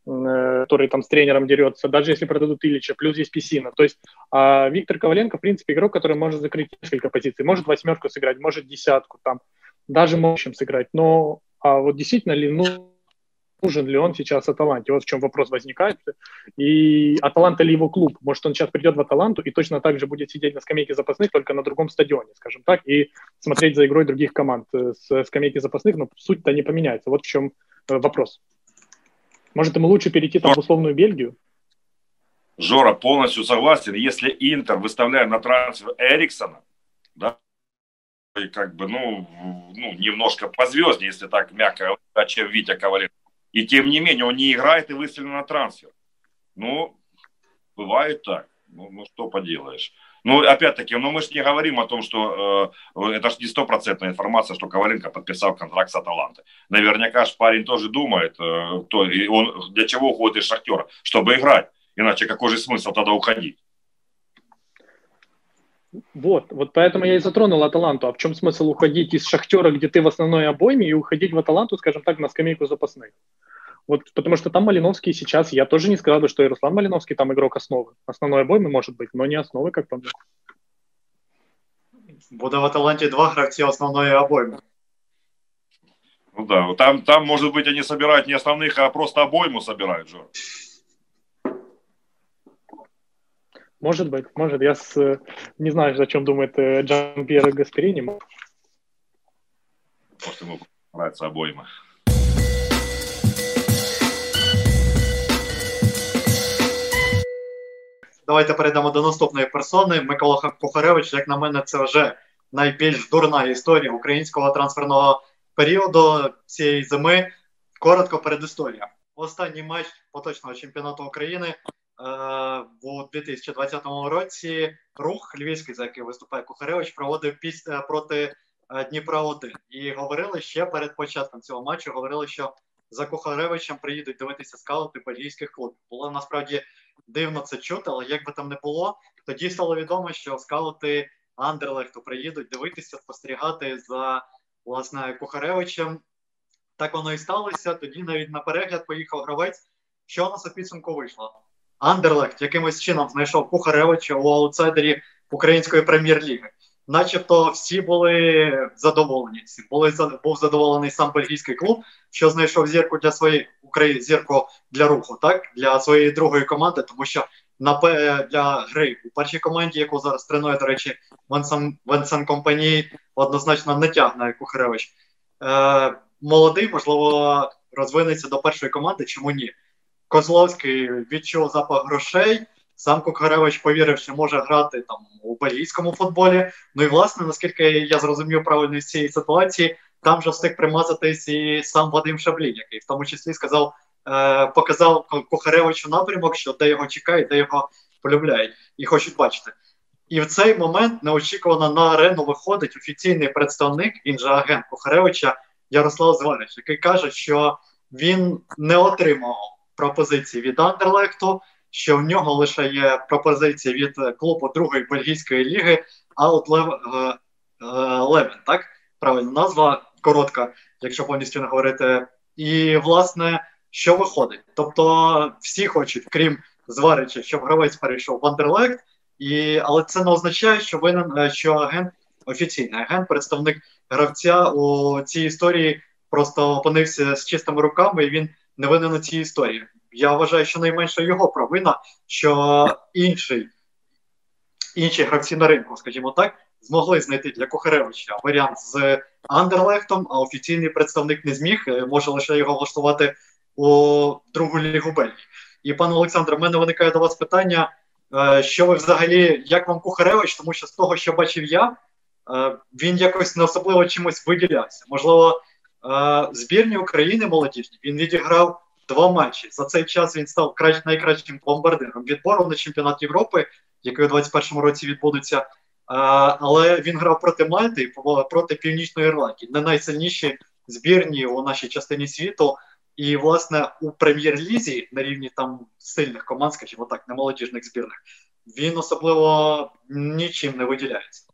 который там с тренером дерется, даже если продадут Ильича, плюс есть Писина. То есть а Виктор Коваленко, в принципе, игрок, который может закрыть несколько позиций, может восьмерку сыграть, может десятку, там, даже мощным сыграть. Но а вот действительно ли ну, нужен ли он сейчас Аталанте? Вот в чем вопрос возникает. И Аталанта ли его клуб? Может, он сейчас придет в Аталанту и точно так же будет сидеть на скамейке запасных, только на другом стадионе, скажем так, и смотреть за игрой других команд с скамейки запасных, но суть-то не поменяется. Вот в чем э, вопрос. Может, ему лучше перейти там в условную Бельгию? Жора, полностью согласен. Если Интер выставляет на трансфер Эриксона, да, и как бы, ну, ну, немножко позвезднее, если так мягко, чем Витя Коваленко. И тем не менее, он не играет и выставлен на трансфер. Ну, бывает так. Ну, ну что поделаешь. Ну, опять-таки, ну мы же не говорим о том, что э, это же не стопроцентная информация, что Коваленко подписал контракт с Аталантой. Наверняка же парень тоже думает, э, то, и он для чего уходит из Шахтера? Чтобы играть. Иначе какой же смысл тогда уходить? Вот, вот поэтому я и затронул Аталанту. А в чем смысл уходить из Шахтера, где ты в основной обойме, и уходить в Аталанту, скажем так, на скамейку запасных? Вот, потому что там Малиновский сейчас, я тоже не сказал бы, что и Руслан Малиновский там игрок основы. Основной обоймы может быть, но не основы, как по мне. Буде в Аталанті два гравці основної обойми. Ну да, там, там, может быть, они собирают не основных, а просто обойму собирают, Жор. Может быть, может. Я с, не знаю, о чем думает э, Джан Пьер Гасперини. Может, ему нравится обойма. Давайте перейдемо до наступної персони. Микола Кухаревич, як на мене, це вже найбільш дурна історія українського трансферного періоду цієї зими. Коротко передісторія. Останній матч поточного чемпіонату України е, у 2020 році рух Львівський, за який виступає Кухаревич, проводив після проти е, Дніпра 1 І говорили ще перед початком цього матчу. Говорили, що за Кухаревичем приїдуть дивитися скаути бельгійських клубів. Було насправді дивно це чути, але як би там не було, тоді стало відомо, що скаути Андерлехту приїдуть дивитися, спостерігати за власне Кухаревичем. Так воно і сталося. Тоді навіть на перегляд поїхав гравець. Що у нас у підсумку вийшло? Андерлехт якимось чином знайшов Кухаревича у аутсайдері української прем'єр-ліги начебто всі були задоволені. Були був задоволений сам бельгійський клуб, що знайшов зірку для своєї зірку для руху, так для своєї другої команди, тому що на для гри у першій команді, яку зараз тренує, до речі, Венсан Венсан Компанії однозначно не тягне Кухаревич. Е, Молодий, можливо, розвинеться до першої команди. Чому ні? Козловський відчув запах грошей. Сам Кукаревич повірив, що може грати там у бельгійському футболі. Ну і власне, наскільки я зрозумів правильно з цієї ситуації, там вже встиг примазатись і сам Вадим Шаблін, який в тому числі сказав, е, показав Кухаревичу напрямок, що де його чекають, де його полюбляють і хочуть бачити. І в цей момент неочікувано на арену виходить офіційний представник, він же агент Кухаревича Ярослав Зварич, який каже, що він не отримав пропозиції від Андерлехту що в нього лише є пропозиція від клубу другої бельгійської ліги, Аут е, е, Левен, так? Правильна назва коротка, якщо повністю не говорити. І, власне, що виходить? Тобто всі хочуть, крім Зварича, щоб гравець перейшов в Андерлект, і, але це не означає, що винен, е, що агент офіційний агент, представник гравця у цій історії просто опинився з чистими руками, і він не винен у цій історії я вважаю, що найменше його провина, що інший, інші гравці на ринку, скажімо так, змогли знайти для Кухаревича варіант з Андерлехтом, а офіційний представник не зміг, е, може лише його влаштувати у другу лігу Бельгії. І пане Олександре, в мене виникає до вас питання. Е, що ви взагалі, як вам Кухаревич, тому що з того, що бачив я, е, він якось не особливо чимось виділявся. Можливо, збірні України молодіжні він відіграв два матчі. За цей час він став кращ, найкращим бомбардиром відбору на чемпіонат Європи, який у 2021 році відбудеться. А, але він грав проти Мальти і проти Північної Ірландії, не найсильніші збірні у нашій частині світу. І, власне, у прем'єр-лізі на рівні там сильних команд, скажімо так, не молодіжних збірних, він особливо нічим не виділяється.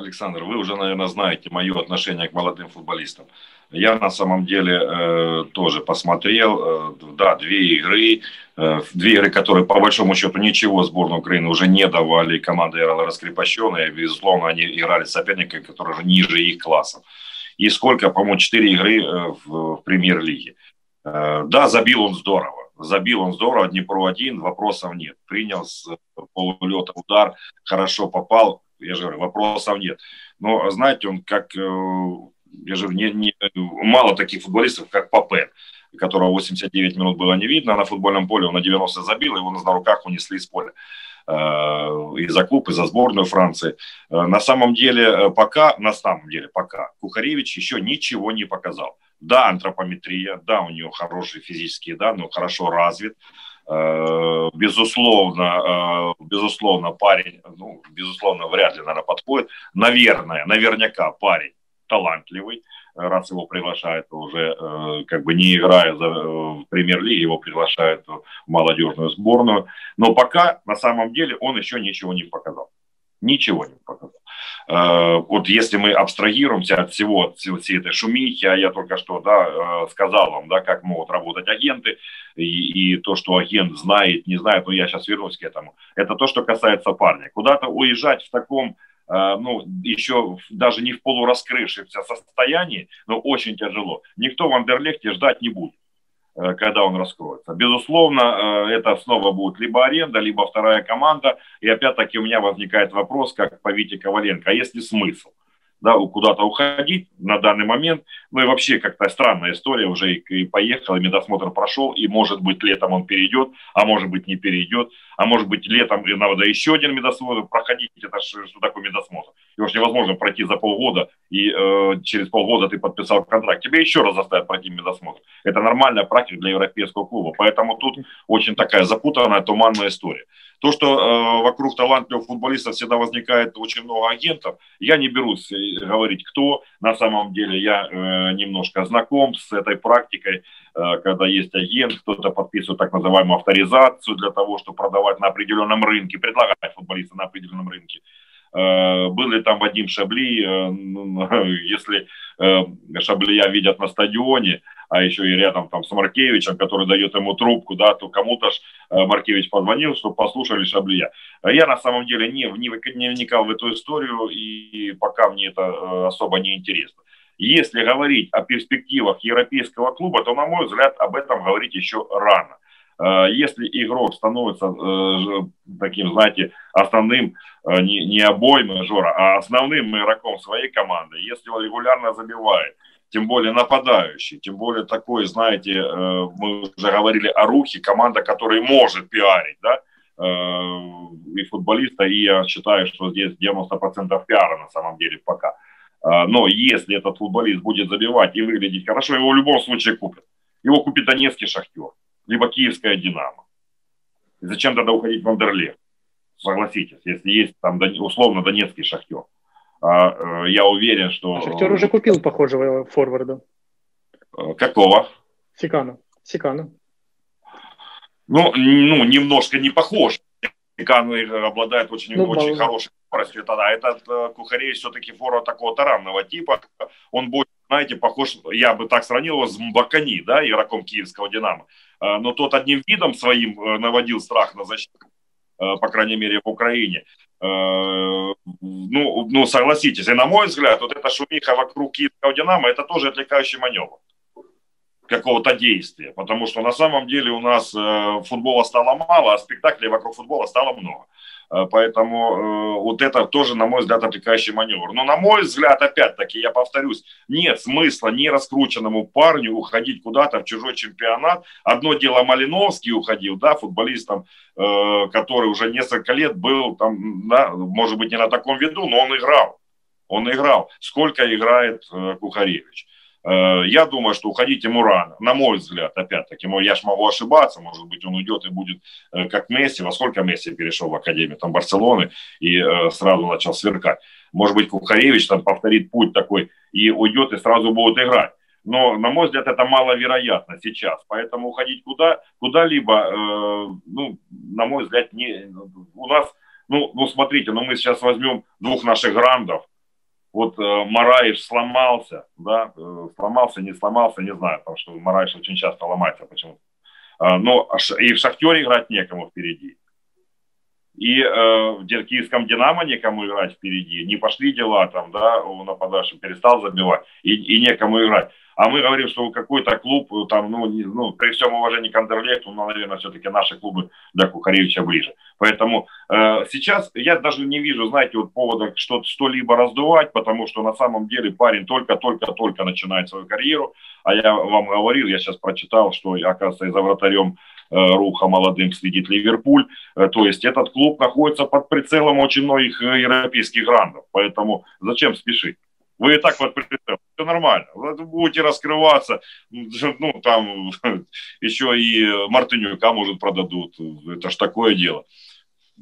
Александр, вы уже, наверное, знаете мое отношение к молодым футболистам. Я на самом деле э, тоже посмотрел, э, да, две игры, э, две игры, которые по большому счету ничего сборной Украины уже не давали, команда играла раскрепощенная, безусловно, они играли с соперниками, которые уже ниже их классов. И сколько, по-моему, четыре игры э, в, в премьер-лиге. Э, да, забил он здорово, забил он здорово, Днепру-1, вопросов нет. Принял с полулета удар, хорошо попал, я же говорю, вопросов нет. Но, знаете, он как э, я же не, не, мало таких футболистов, как Папе, которого 89 минут было не видно на футбольном поле, он на 90 забил, его на руках унесли из поля э, и за клуб, и за сборную Франции. Э, на самом деле, пока, на самом деле, пока Кухаревич еще ничего не показал. Да, антропометрия, да, у него хорошие физические данные, он хорошо развит. Безусловно, безусловно, парень, ну, безусловно, вряд ли, наверное, подходит. Наверное, наверняка парень талантливый, раз его приглашают уже, э, как бы не играя за, э, в премьер-лиге, его приглашают в молодежную сборную. Но пока, на самом деле, он еще ничего не показал. Ничего не показал. Э, вот если мы абстрагируемся от всего, всей этой шумихи, а я только что да, сказал вам, да, как могут работать агенты, и, и то, что агент знает, не знает, но я сейчас вернусь к этому. Это то, что касается парня. Куда-то уезжать в таком Э, ну, еще даже не в полураскрывшемся состоянии, но очень тяжело. Никто в Андерлехте ждать не будет, э, когда он раскроется. Безусловно, э, это снова будет либо аренда, либо вторая команда. И опять-таки у меня возникает вопрос, как по Вите Коваленко, а есть ли смысл? Да, куда-то уходить на данный момент. Ну и вообще как-то странная история, уже и, и поехал, и медосмотр прошел, и может быть летом он перейдет, а может быть не перейдет, а может быть летом надо еще один медосмотр проходить, это что такое медосмотр? Его же невозможно пройти за полгода, и э, через полгода ты подписал контракт, тебе еще раз заставят пройти медосмотр. Это нормальная практика для европейского клуба, поэтому тут очень такая запутанная, туманная история. То, что э, вокруг талантливых футболистов всегда возникает очень много агентов, я не берусь э, говорить, кто. На самом деле я э, немножко знаком с этой практикой, э, когда есть агент, кто-то подписывает так называемую авторизацию для того, чтобы продавать на определенном рынке, предлагать футболиста на определенном рынке. Э, был ли там Вадим Шабли, э, ну, если э, Шаблия видят на стадионе, а еще и рядом там с Маркевичем, который дает ему трубку, да, то кому-то ж Маркевич позвонил, чтобы послушали Шаблия. Я на самом деле не, не вникал в эту историю, и пока мне это особо не интересно. Если говорить о перспективах европейского клуба, то, на мой взгляд, об этом говорить еще рано. Э, если игрок становится э, таким, знаете, основным, э, не, не обоим мажора, а основным игроком своей команды, если он регулярно забивает, тем более нападающий, тем более такой, знаете, мы уже говорили о Рухе, команда, которая может пиарить, да, и футболиста, и я считаю, что здесь 90% пиара на самом деле пока. Но если этот футболист будет забивать и выглядеть хорошо, его в любом случае купят. Его купит Донецкий шахтер либо киевская «Динамо». И зачем тогда уходить в Андерлех? Согласитесь, если есть там условно донецкий «Шахтер». А, э, я уверен, что... А «Шахтер» уже купил похожего форварда. Э, какого? Сикана. Сикана. Ну, ну, немножко не похож. Сикан обладает очень, ну, очень хорошей скоростью. Тогда этот э, Кухарей все-таки форвард такого таранного типа. Он будет, знаете, похож, я бы так сравнил его с Мбакани, да, игроком киевского «Динамо». Э, но тот одним видом своим э, наводил страх на защиту, э, по крайней мере, в Украине. Ну, ну, согласитесь, и на мой взгляд, вот эта шумиха вокруг киевского «Динамо» это тоже отвлекающий маневр какого-то действия, потому что на самом деле у нас футбола стало мало, а спектаклей вокруг футбола стало много. Э, поэтому э, вот это тоже, на мой взгляд, отвлекающий маневр. Но, на мой взгляд, опять-таки, я повторюсь, нет смысла не раскрученному парню уходить куда-то в чужой чемпионат. Одно дело Малиновский уходил, да, футболистом, э, который уже несколько лет был там, да, может быть, не на таком виду, но он играл. Он играл. Сколько играет Кухаревич? Э, я думаю, что уходить ему рано, на мой взгляд, опять-таки, я ж могу ошибаться, может быть, он уйдет и будет э, как Месси, во сколько Месси перешел в Академию там Барселоны и э, сразу начал сверкать. Может быть, Кухаревич там повторит путь такой и уйдет и сразу будет играть. Но, на мой взгляд, это маловероятно сейчас. Поэтому уходить куда, куда-либо, э, ну, на мой взгляд, не, у нас, ну, ну, смотрите, ну, мы сейчас возьмем двух наших грандов, вот э, Мараев сломался, да, э, сломался, не сломался, не знаю, потому что Мараев очень часто ломается почему-то. Э, но и в Шахтере играть некому впереди. И э, в киевском «Динамо» некому играть впереди. Не пошли дела там, да, у нападавший перестал забивать, и, и некому играть. А мы говорим, что какой-то клуб, там, ну, не, ну при всем уважении к Андерлехту, ну, наверное, все-таки наши клубы для Кухаревича ближе. Поэтому э, сейчас я даже не вижу, знаете, вот повода что, что-либо раздувать, потому что на самом деле парень только-только-только начинает свою карьеру. А я вам говорил, я сейчас прочитал, что, оказывается, и за вратарем э, Руха молодым следит Ливерпуль. Э, то есть этот клуб находится под прицелом очень многих э, европейских грандов. Поэтому зачем спешить? Вы и так под прицелом. Все нормально. Вы будете раскрываться. Ну, там еще и Мартынюка, может, продадут. Это ж такое дело.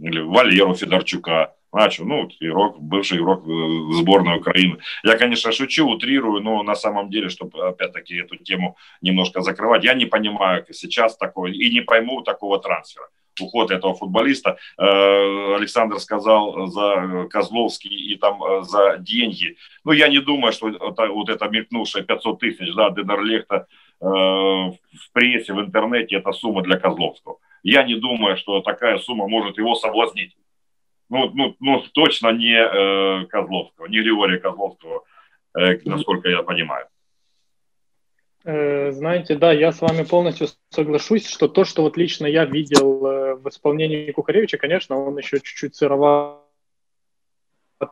Или Валеру Федорчука. Начал, ну, игрок, бывший игрок э, сборной Украины. Я, конечно, шучу, утрирую, но на самом деле, чтобы, опять-таки, эту тему немножко закрывать, я не понимаю сейчас такого, и не пойму такого трансфера уход этого футболиста. Э, Александр сказал за Козловский и там э, за деньги. Ну, я не думаю, что вот это мелькнувшее 500 тысяч, да, Денерлехта э, в прессе, в интернете, это сумма для Козловского. Я не думаю, что такая сумма может его соблазнить. Ну, ну, ну точно не Козловского, не Григория Козловского, насколько я понимаю. Э, знаете, да, я с вами полностью соглашусь, что то, что вот лично я видел э, в исполнении Кухаревича, конечно, он еще чуть-чуть сыроват.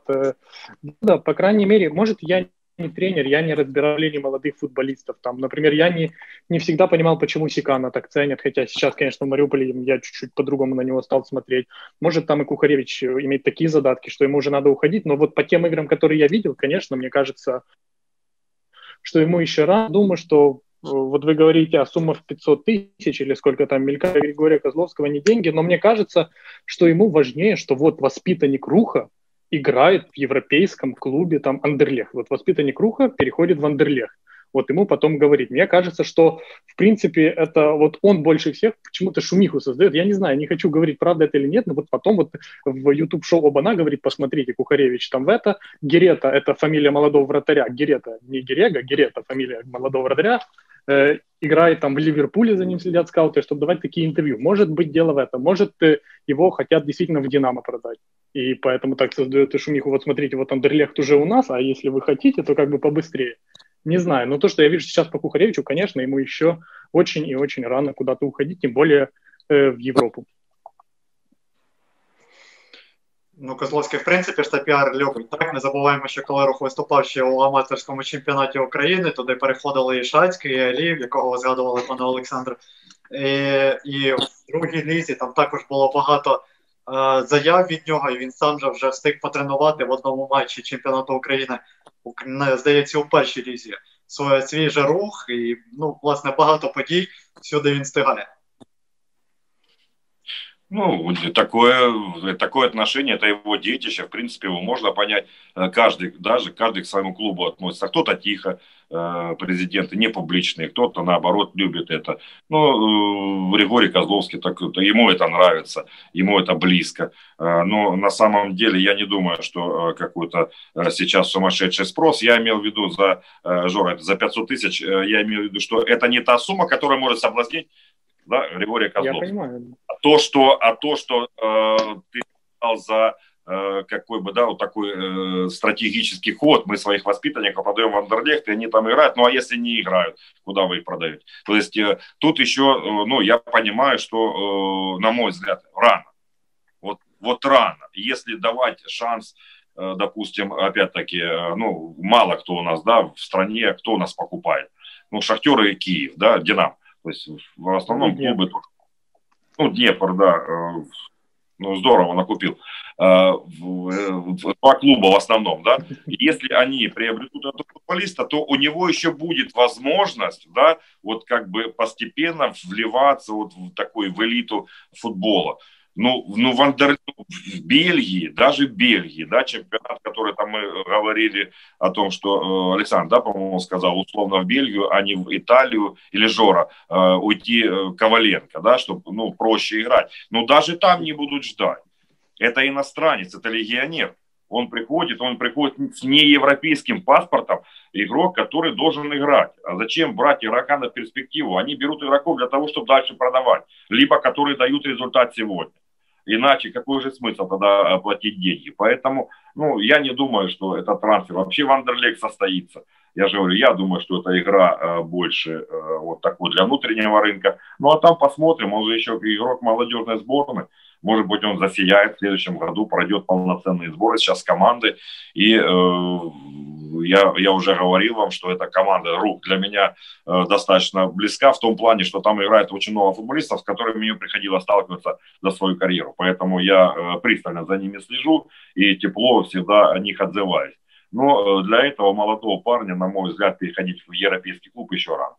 Э, да, по крайней мере, может, я не тренер, я не разбирал не молодых футболистов. Там, например, я не, не всегда понимал, почему Сикана так ценят, хотя сейчас, конечно, в Мариуполе я чуть-чуть по-другому на него стал смотреть. Может, там и Кухаревич имеет такие задатки, что ему уже надо уходить, но вот по тем играм, которые я видел, конечно, мне кажется, что ему еще рано. Думаю, что э, вот вы говорите о суммах 500 тысяч или сколько там мелькает Григория Козловского, не деньги, но мне кажется, что ему важнее, что вот воспитанник Руха играет в европейском клубе там Андерлех. Вот воспитанник Руха переходит в Андерлех вот ему потом говорить. Мне кажется, что, в принципе, это вот он больше всех почему-то шумиху создает. Я не знаю, не хочу говорить, правда это или нет, но вот потом вот в YouTube-шоу Обана говорит, посмотрите, Кухаревич там в это, Герета, это фамилия молодого вратаря, Герета, не Герега, Герета, фамилия молодого вратаря, э, играет там в Ливерпуле, за ним следят скауты, чтобы давать такие интервью. Может быть, дело в этом. Может, э, его хотят действительно в «Динамо» продать И поэтому так создает и шумиху. Вот смотрите, вот Андерлехт уже у нас, а если вы хотите, то как бы побыстрее. Не знаю, но то, что я вижу сейчас по Кухаревичу, конечно, ему еще очень и очень рано куда-то уходить, тем более э, в Європу. Ну, Козловський, в принципі, ж це піар любить. Так, не забуваємо, що коли рух виступав ще у аматорському чемпіонаті України, туди переходили і Шацький, і Аліїв, якого ви згадували, пане Олександр. І, і в другій лізі там також було багато е, заяв від нього, і він сам же вже встиг потренувати в одному матчі чемпіонату України здається, у першій лізі свій же рух, і ну, власне, багато подій всюди він встигає. Ну, такое, такое отношение, это его детище, в принципе, его можно понять. Э, каждый, даже каждый к своему клубу относится. Кто-то тихо, э, президенты не публичные, кто-то, наоборот, любит это. Ну, э, Григорий Козловский, так, ему это нравится, ему это близко. Но на самом деле я не думаю, что какой-то сейчас сумасшедший спрос. Я имел в виду за, Жора, за 500 тысяч, я имел в виду, что это не та сумма, которая может соблазнить да, Григория Козлова. Я понимаю. А то, что, а то, что э, ты сказал за э, какой бы, да, вот такой э, стратегический ход, мы своих воспитанников продаем в Андерлехт, и они там играют, ну а если не играют, куда вы их продаете? То есть э, тут еще, э, ну, я понимаю, что, э, на мой взгляд, рано. Вот, вот рано. Если давать шанс э, допустим, опять-таки, э, ну, мало кто у нас, да, в стране, кто у нас покупает. Ну, Шахтеры и Киев, да, Динамо. То есть в основном клубы, ну, Днепр, да, э, ну, здорово накупил. Э, два клуба в основном, да. Если они приобретут этого футболиста, то у него еще будет возможность, да, вот как бы постепенно вливаться вот в такой в элиту футбола. Ну, ну в, Андер... в Бельгии, даже в Бельгии, да, чемпионат, который там мы говорили о том, что э, Александр, да, по-моему, сказал, условно в Бельгию, а не в Италию или Жора, э, уйти э, Коваленко, да, чтобы, ну, проще играть. Но даже там не будут ждать. Это иностранец, это легионер. Он приходит, он приходит с неевропейским паспортом, игрок, который должен играть. А зачем брать игрока на перспективу? Они берут игроков для того, чтобы дальше продавать, либо которые дают результат сегодня. Иначе какой же смысл тогда платить деньги? Поэтому, ну, я не думаю, что этот трансфер вообще в Андерлег состоится. Я же говорю, я думаю, что это игра э, больше э, вот такой для внутреннего рынка. Ну, а там посмотрим, он же еще игрок молодежной сборной. Может быть, он засияет в следующем году, пройдет полноценные сборы сейчас с командой. И э, я, я уже говорил вам, что эта команда РУК для меня э, достаточно близка в том плане, что там играет очень много футболистов, с которыми мне приходилось сталкиваться за свою карьеру. Поэтому я э, пристально за ними слежу и тепло всегда о них отзываюсь. Но э, для этого молодого парня, на мой взгляд, переходить в европейский клуб еще рано.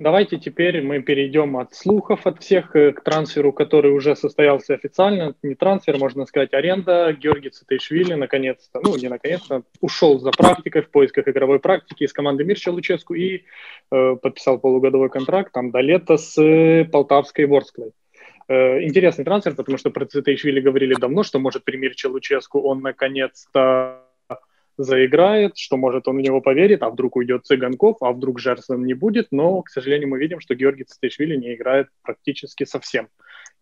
Давайте теперь мы перейдем от слухов от всех э, к трансферу, который уже состоялся официально. Не трансфер, можно сказать, аренда. Георгий Цитейшвили наконец-то, ну не наконец-то, ушел за практикой в поисках игровой практики из команды Мирча Луческу и э, подписал полугодовой контракт там до лета с э, Полтавской Ворсклой. Э, интересный трансфер, потому что про Цитейшвили говорили давно, что может при Мирче он наконец-то заиграет, что, может, он в него поверит, а вдруг уйдет Цыганков, а вдруг Жерсон не будет, но, к сожалению, мы видим, что Георгий Цитешвили не играет практически совсем.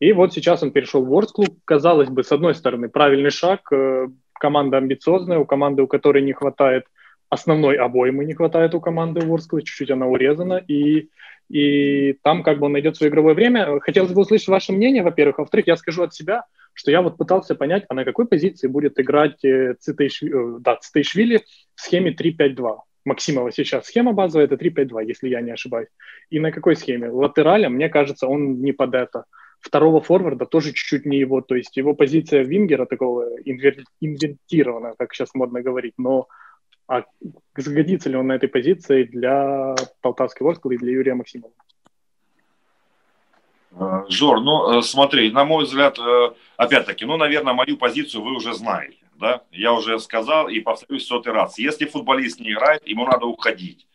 И вот сейчас он перешел в Ворсклуб. Казалось бы, с одной стороны, правильный шаг, э, команда амбициозная, у команды, у которой не хватает основной обоймы, не хватает у команды Ворскла, чуть-чуть она урезана, и, и там как бы он найдет свое игровое время. Хотелось бы услышать ваше мнение, во-первых. Во-вторых, я скажу от себя – что я вот пытался понять, а на какой позиции будет играть э, Цитейшвили, э, да, Цитейшвили в схеме 3-5-2. Максимова сейчас схема базовая, это 3-5-2, если я не ошибаюсь. И на какой схеме? Латераля, мне кажется, он не под это. Второго форварда тоже чуть-чуть не его, то есть его позиция вингера такого инвер... инвентированная, как сейчас модно говорить, но а сгодится ли он на этой позиции для Полтавской Ворскла и для Юрия Максимова? Э, Жор, ну смотри, на мой взгляд, опять-таки, ну, наверное, мою позицию вы уже знаете. Да? Я уже сказал и повторюсь сотый раз. Если футболист не играет, ему надо уходить.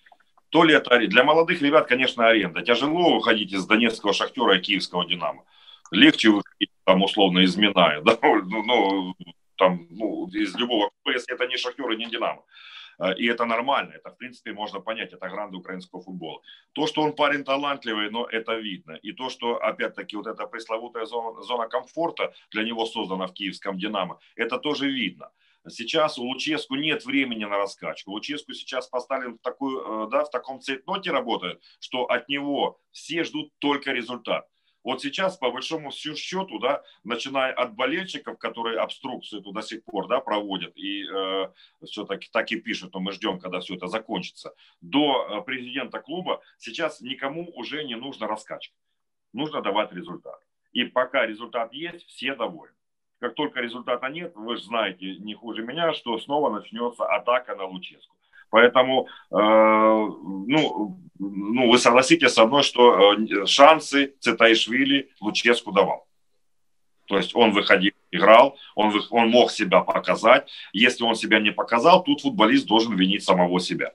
То ли это для молодых ребят, конечно, аренда. Тяжело уходить из Донецкого Шахтера и Киевского Динамо. Легче выходить там условно из Миная, да? ну, ну, там, ну, из любого если это не Шахтер и не Динамо. Э, и это нормально, это в принципе можно понять, это гранды украинского футбола. То, что он парень талантливый, но это видно. И то, что опять-таки вот эта пресловутая зона, зона комфорта для него создана в киевском «Динамо», это тоже видно. Сейчас у Луческу нет времени на раскачку. Луческу сейчас поставлен в, такую, э, да, в таком цейтноте работает, что от него все ждут только результат. Вот сейчас, по большому счету, да, начиная от болельщиков, которые обструкцию эту до сих пор да, проводят и э, все-таки так и пишут, но мы ждем, когда все это закончится, до э, президента клуба, сейчас никому уже не нужно раскачка. Нужно давать результат. И пока результат есть, все довольны. Как только результата нет, вы же знаете не хуже меня, что снова начнется атака на Луческу. Поэтому, э, ну, ну, вы согласитесь со мной, что э, шансы Цитаишвили Луческу давал. То есть он выходил, играл, он, он мог себя показать. Если он себя не показал, тут футболист должен винить самого себя.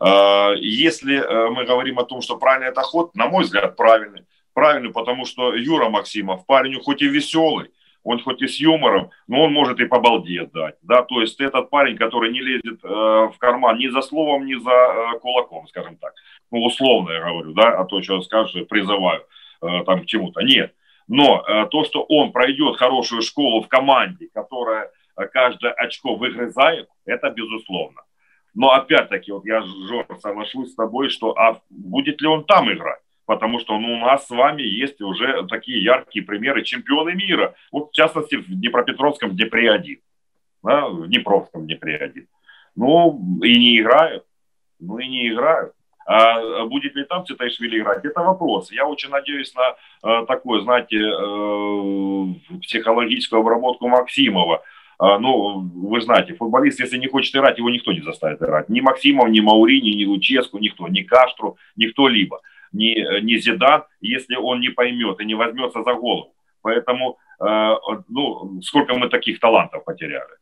Э, если мы говорим о том, что правильный это ход, на мой взгляд, правильный. Правильный, потому что Юра Максимов, парень хоть и веселый, он хоть и с юмором, но он может и по балде дать, да, то есть этот парень, который не лезет э, в карман ни за словом, ни за э, кулаком, скажем так, ну, условно я говорю, да, а то, что скажешь, призываю э, там к чему-то, нет, но э, то, что он пройдет хорошую школу в команде, которая э, каждое очко выгрызает, это безусловно. Но опять-таки, вот я, Жор, соглашусь с тобой, что а будет ли он там играть? Потому что ну, у нас с вами есть уже такие яркие примеры чемпионы мира. Вот в частности в Днепропетровском Днепре-1, да, в Днепровском Днепре-1. Ну, и не играют. Ну, и не играют. А будет ли там Цитайшвили играть, это вопрос. Я очень надеюсь на э, такую, знаете, э, психологическую обработку Максимова. Э, ну, вы знаете, футболист, если не хочет играть, его никто не заставит играть. Ни Максимов, ни Маурини, ни Луческу, никто, ни Каштру, никто либо ни, ни Зидан, если он не поймет и не возьмется за голову. Поэтому, э, ну, сколько мы таких талантов потеряли.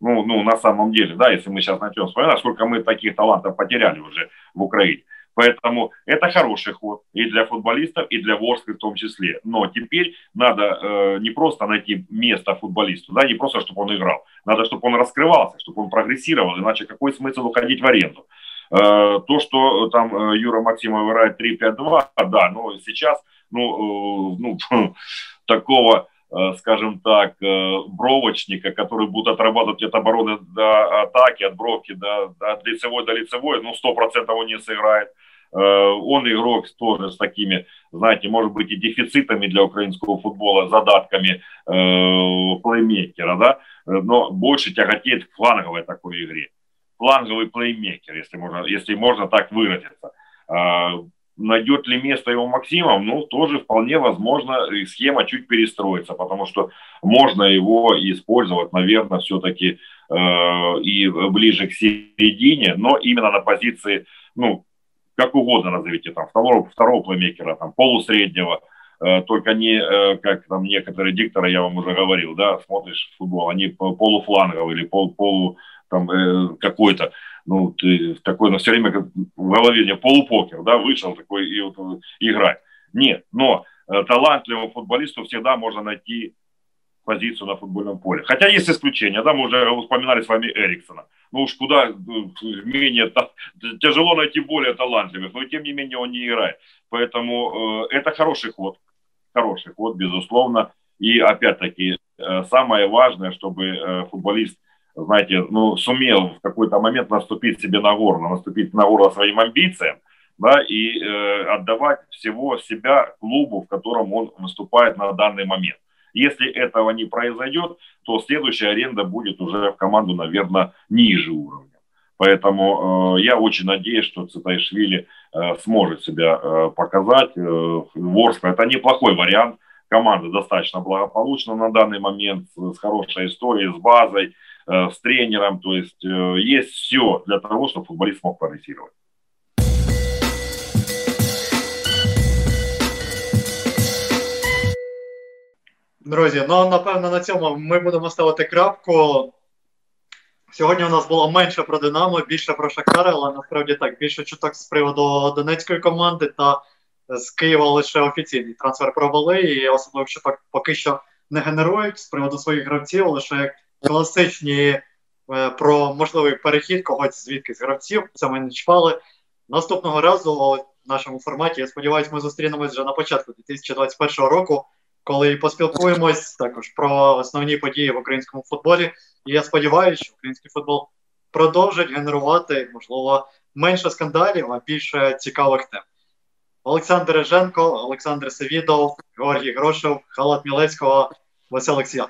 Ну, ну, на самом деле, да, если мы сейчас начнем вспоминать, сколько мы таких талантов потеряли уже в Украине. Поэтому это хороший ход и для футболистов, и для Ворска в том числе. Но теперь надо э, не просто найти место футболисту, да, не просто, чтобы он играл. Надо, чтобы он раскрывался, чтобы он прогрессировал, иначе какой смысл уходить в аренду? Э, то, что там э, Юра Максимов играет 3-5-2, да, но сейчас, ну, э, ну такого Э, скажем так, э, бровочника, который будет отрабатывать от обороны до атаки, от бровки до, от лицевой до лицевой, ну, сто процентов он не сыграет. Э, он игрок тоже с такими, знаете, может быть и дефицитами для украинского футбола, задатками э, плеймейкера, да, но больше тяготеет к фланговой такой игре. Фланговый плеймейкер, если можно, если можно так выразиться. Найдет ли место его Максимов, ну, тоже вполне возможно, схема чуть перестроится, потому что можно его использовать, наверное, все-таки э, и ближе к середине, но именно на позиции, ну, как угодно назовите, там, второго, второго плеймейкера, там, полусреднего, э, только не, э, как там некоторые дикторы, я вам уже говорил, да, смотришь футбол, они полуфланговый или пол, полу, там, э, какой-то, ну, ты такой, но все время как в голове не полупокер, да, вышел такой и вот играть. Нет, но э, талантливому футболисту всегда можно найти позицию на футбольном поле. Хотя есть исключения, да, мы уже вспоминали с вами Эриксона. Ну уж куда э, менее, тяжело найти более талантливых, но тем не менее он не играет. Поэтому э, это хороший ход, хороший ход, безусловно. И опять-таки, э, самое важное, чтобы э, футболист знаете, ну, сумел в какой-то момент наступить себе на горло, наступить на горло своим амбициям, да, и э, отдавать всего себя клубу, в котором он выступает на данный момент. Если этого не произойдет, то следующая аренда будет уже в команду, наверное, ниже уровня. Поэтому э, я очень надеюсь, что Цитайшвили э, сможет себя э, показать. Э, Ворскла это неплохой вариант. Команда достаточно благополучна на данный момент, с хорошей историей, с базой. Э, с тренером, то есть э, есть все для того, чтобы футболист смог прогрессировать. Друзі, ну напевно на цьому ми будемо ставити крапку. Сьогодні у нас було менше про Динамо, більше про Шахтар, але насправді так, більше чуток з приводу донецької команди та з Києва лише офіційний трансфер провели, і особливо що так поки що не генерують з приводу своїх гравців, лише як класичні е, про можливий перехід когось звідки з гравців. Це ми не чіпали. Наступного разу в нашому форматі, я сподіваюся, ми зустрінемось вже на початку 2021 року, коли поспілкуємось також про основні події в українському футболі. І я сподіваюся, що український футбол продовжить генерувати, можливо, менше скандалів, а більше цікавих тем. Олександр Реженко, Олександр Севідов, Георгій Грошев, Халат Мілецького, Василь Олексіян.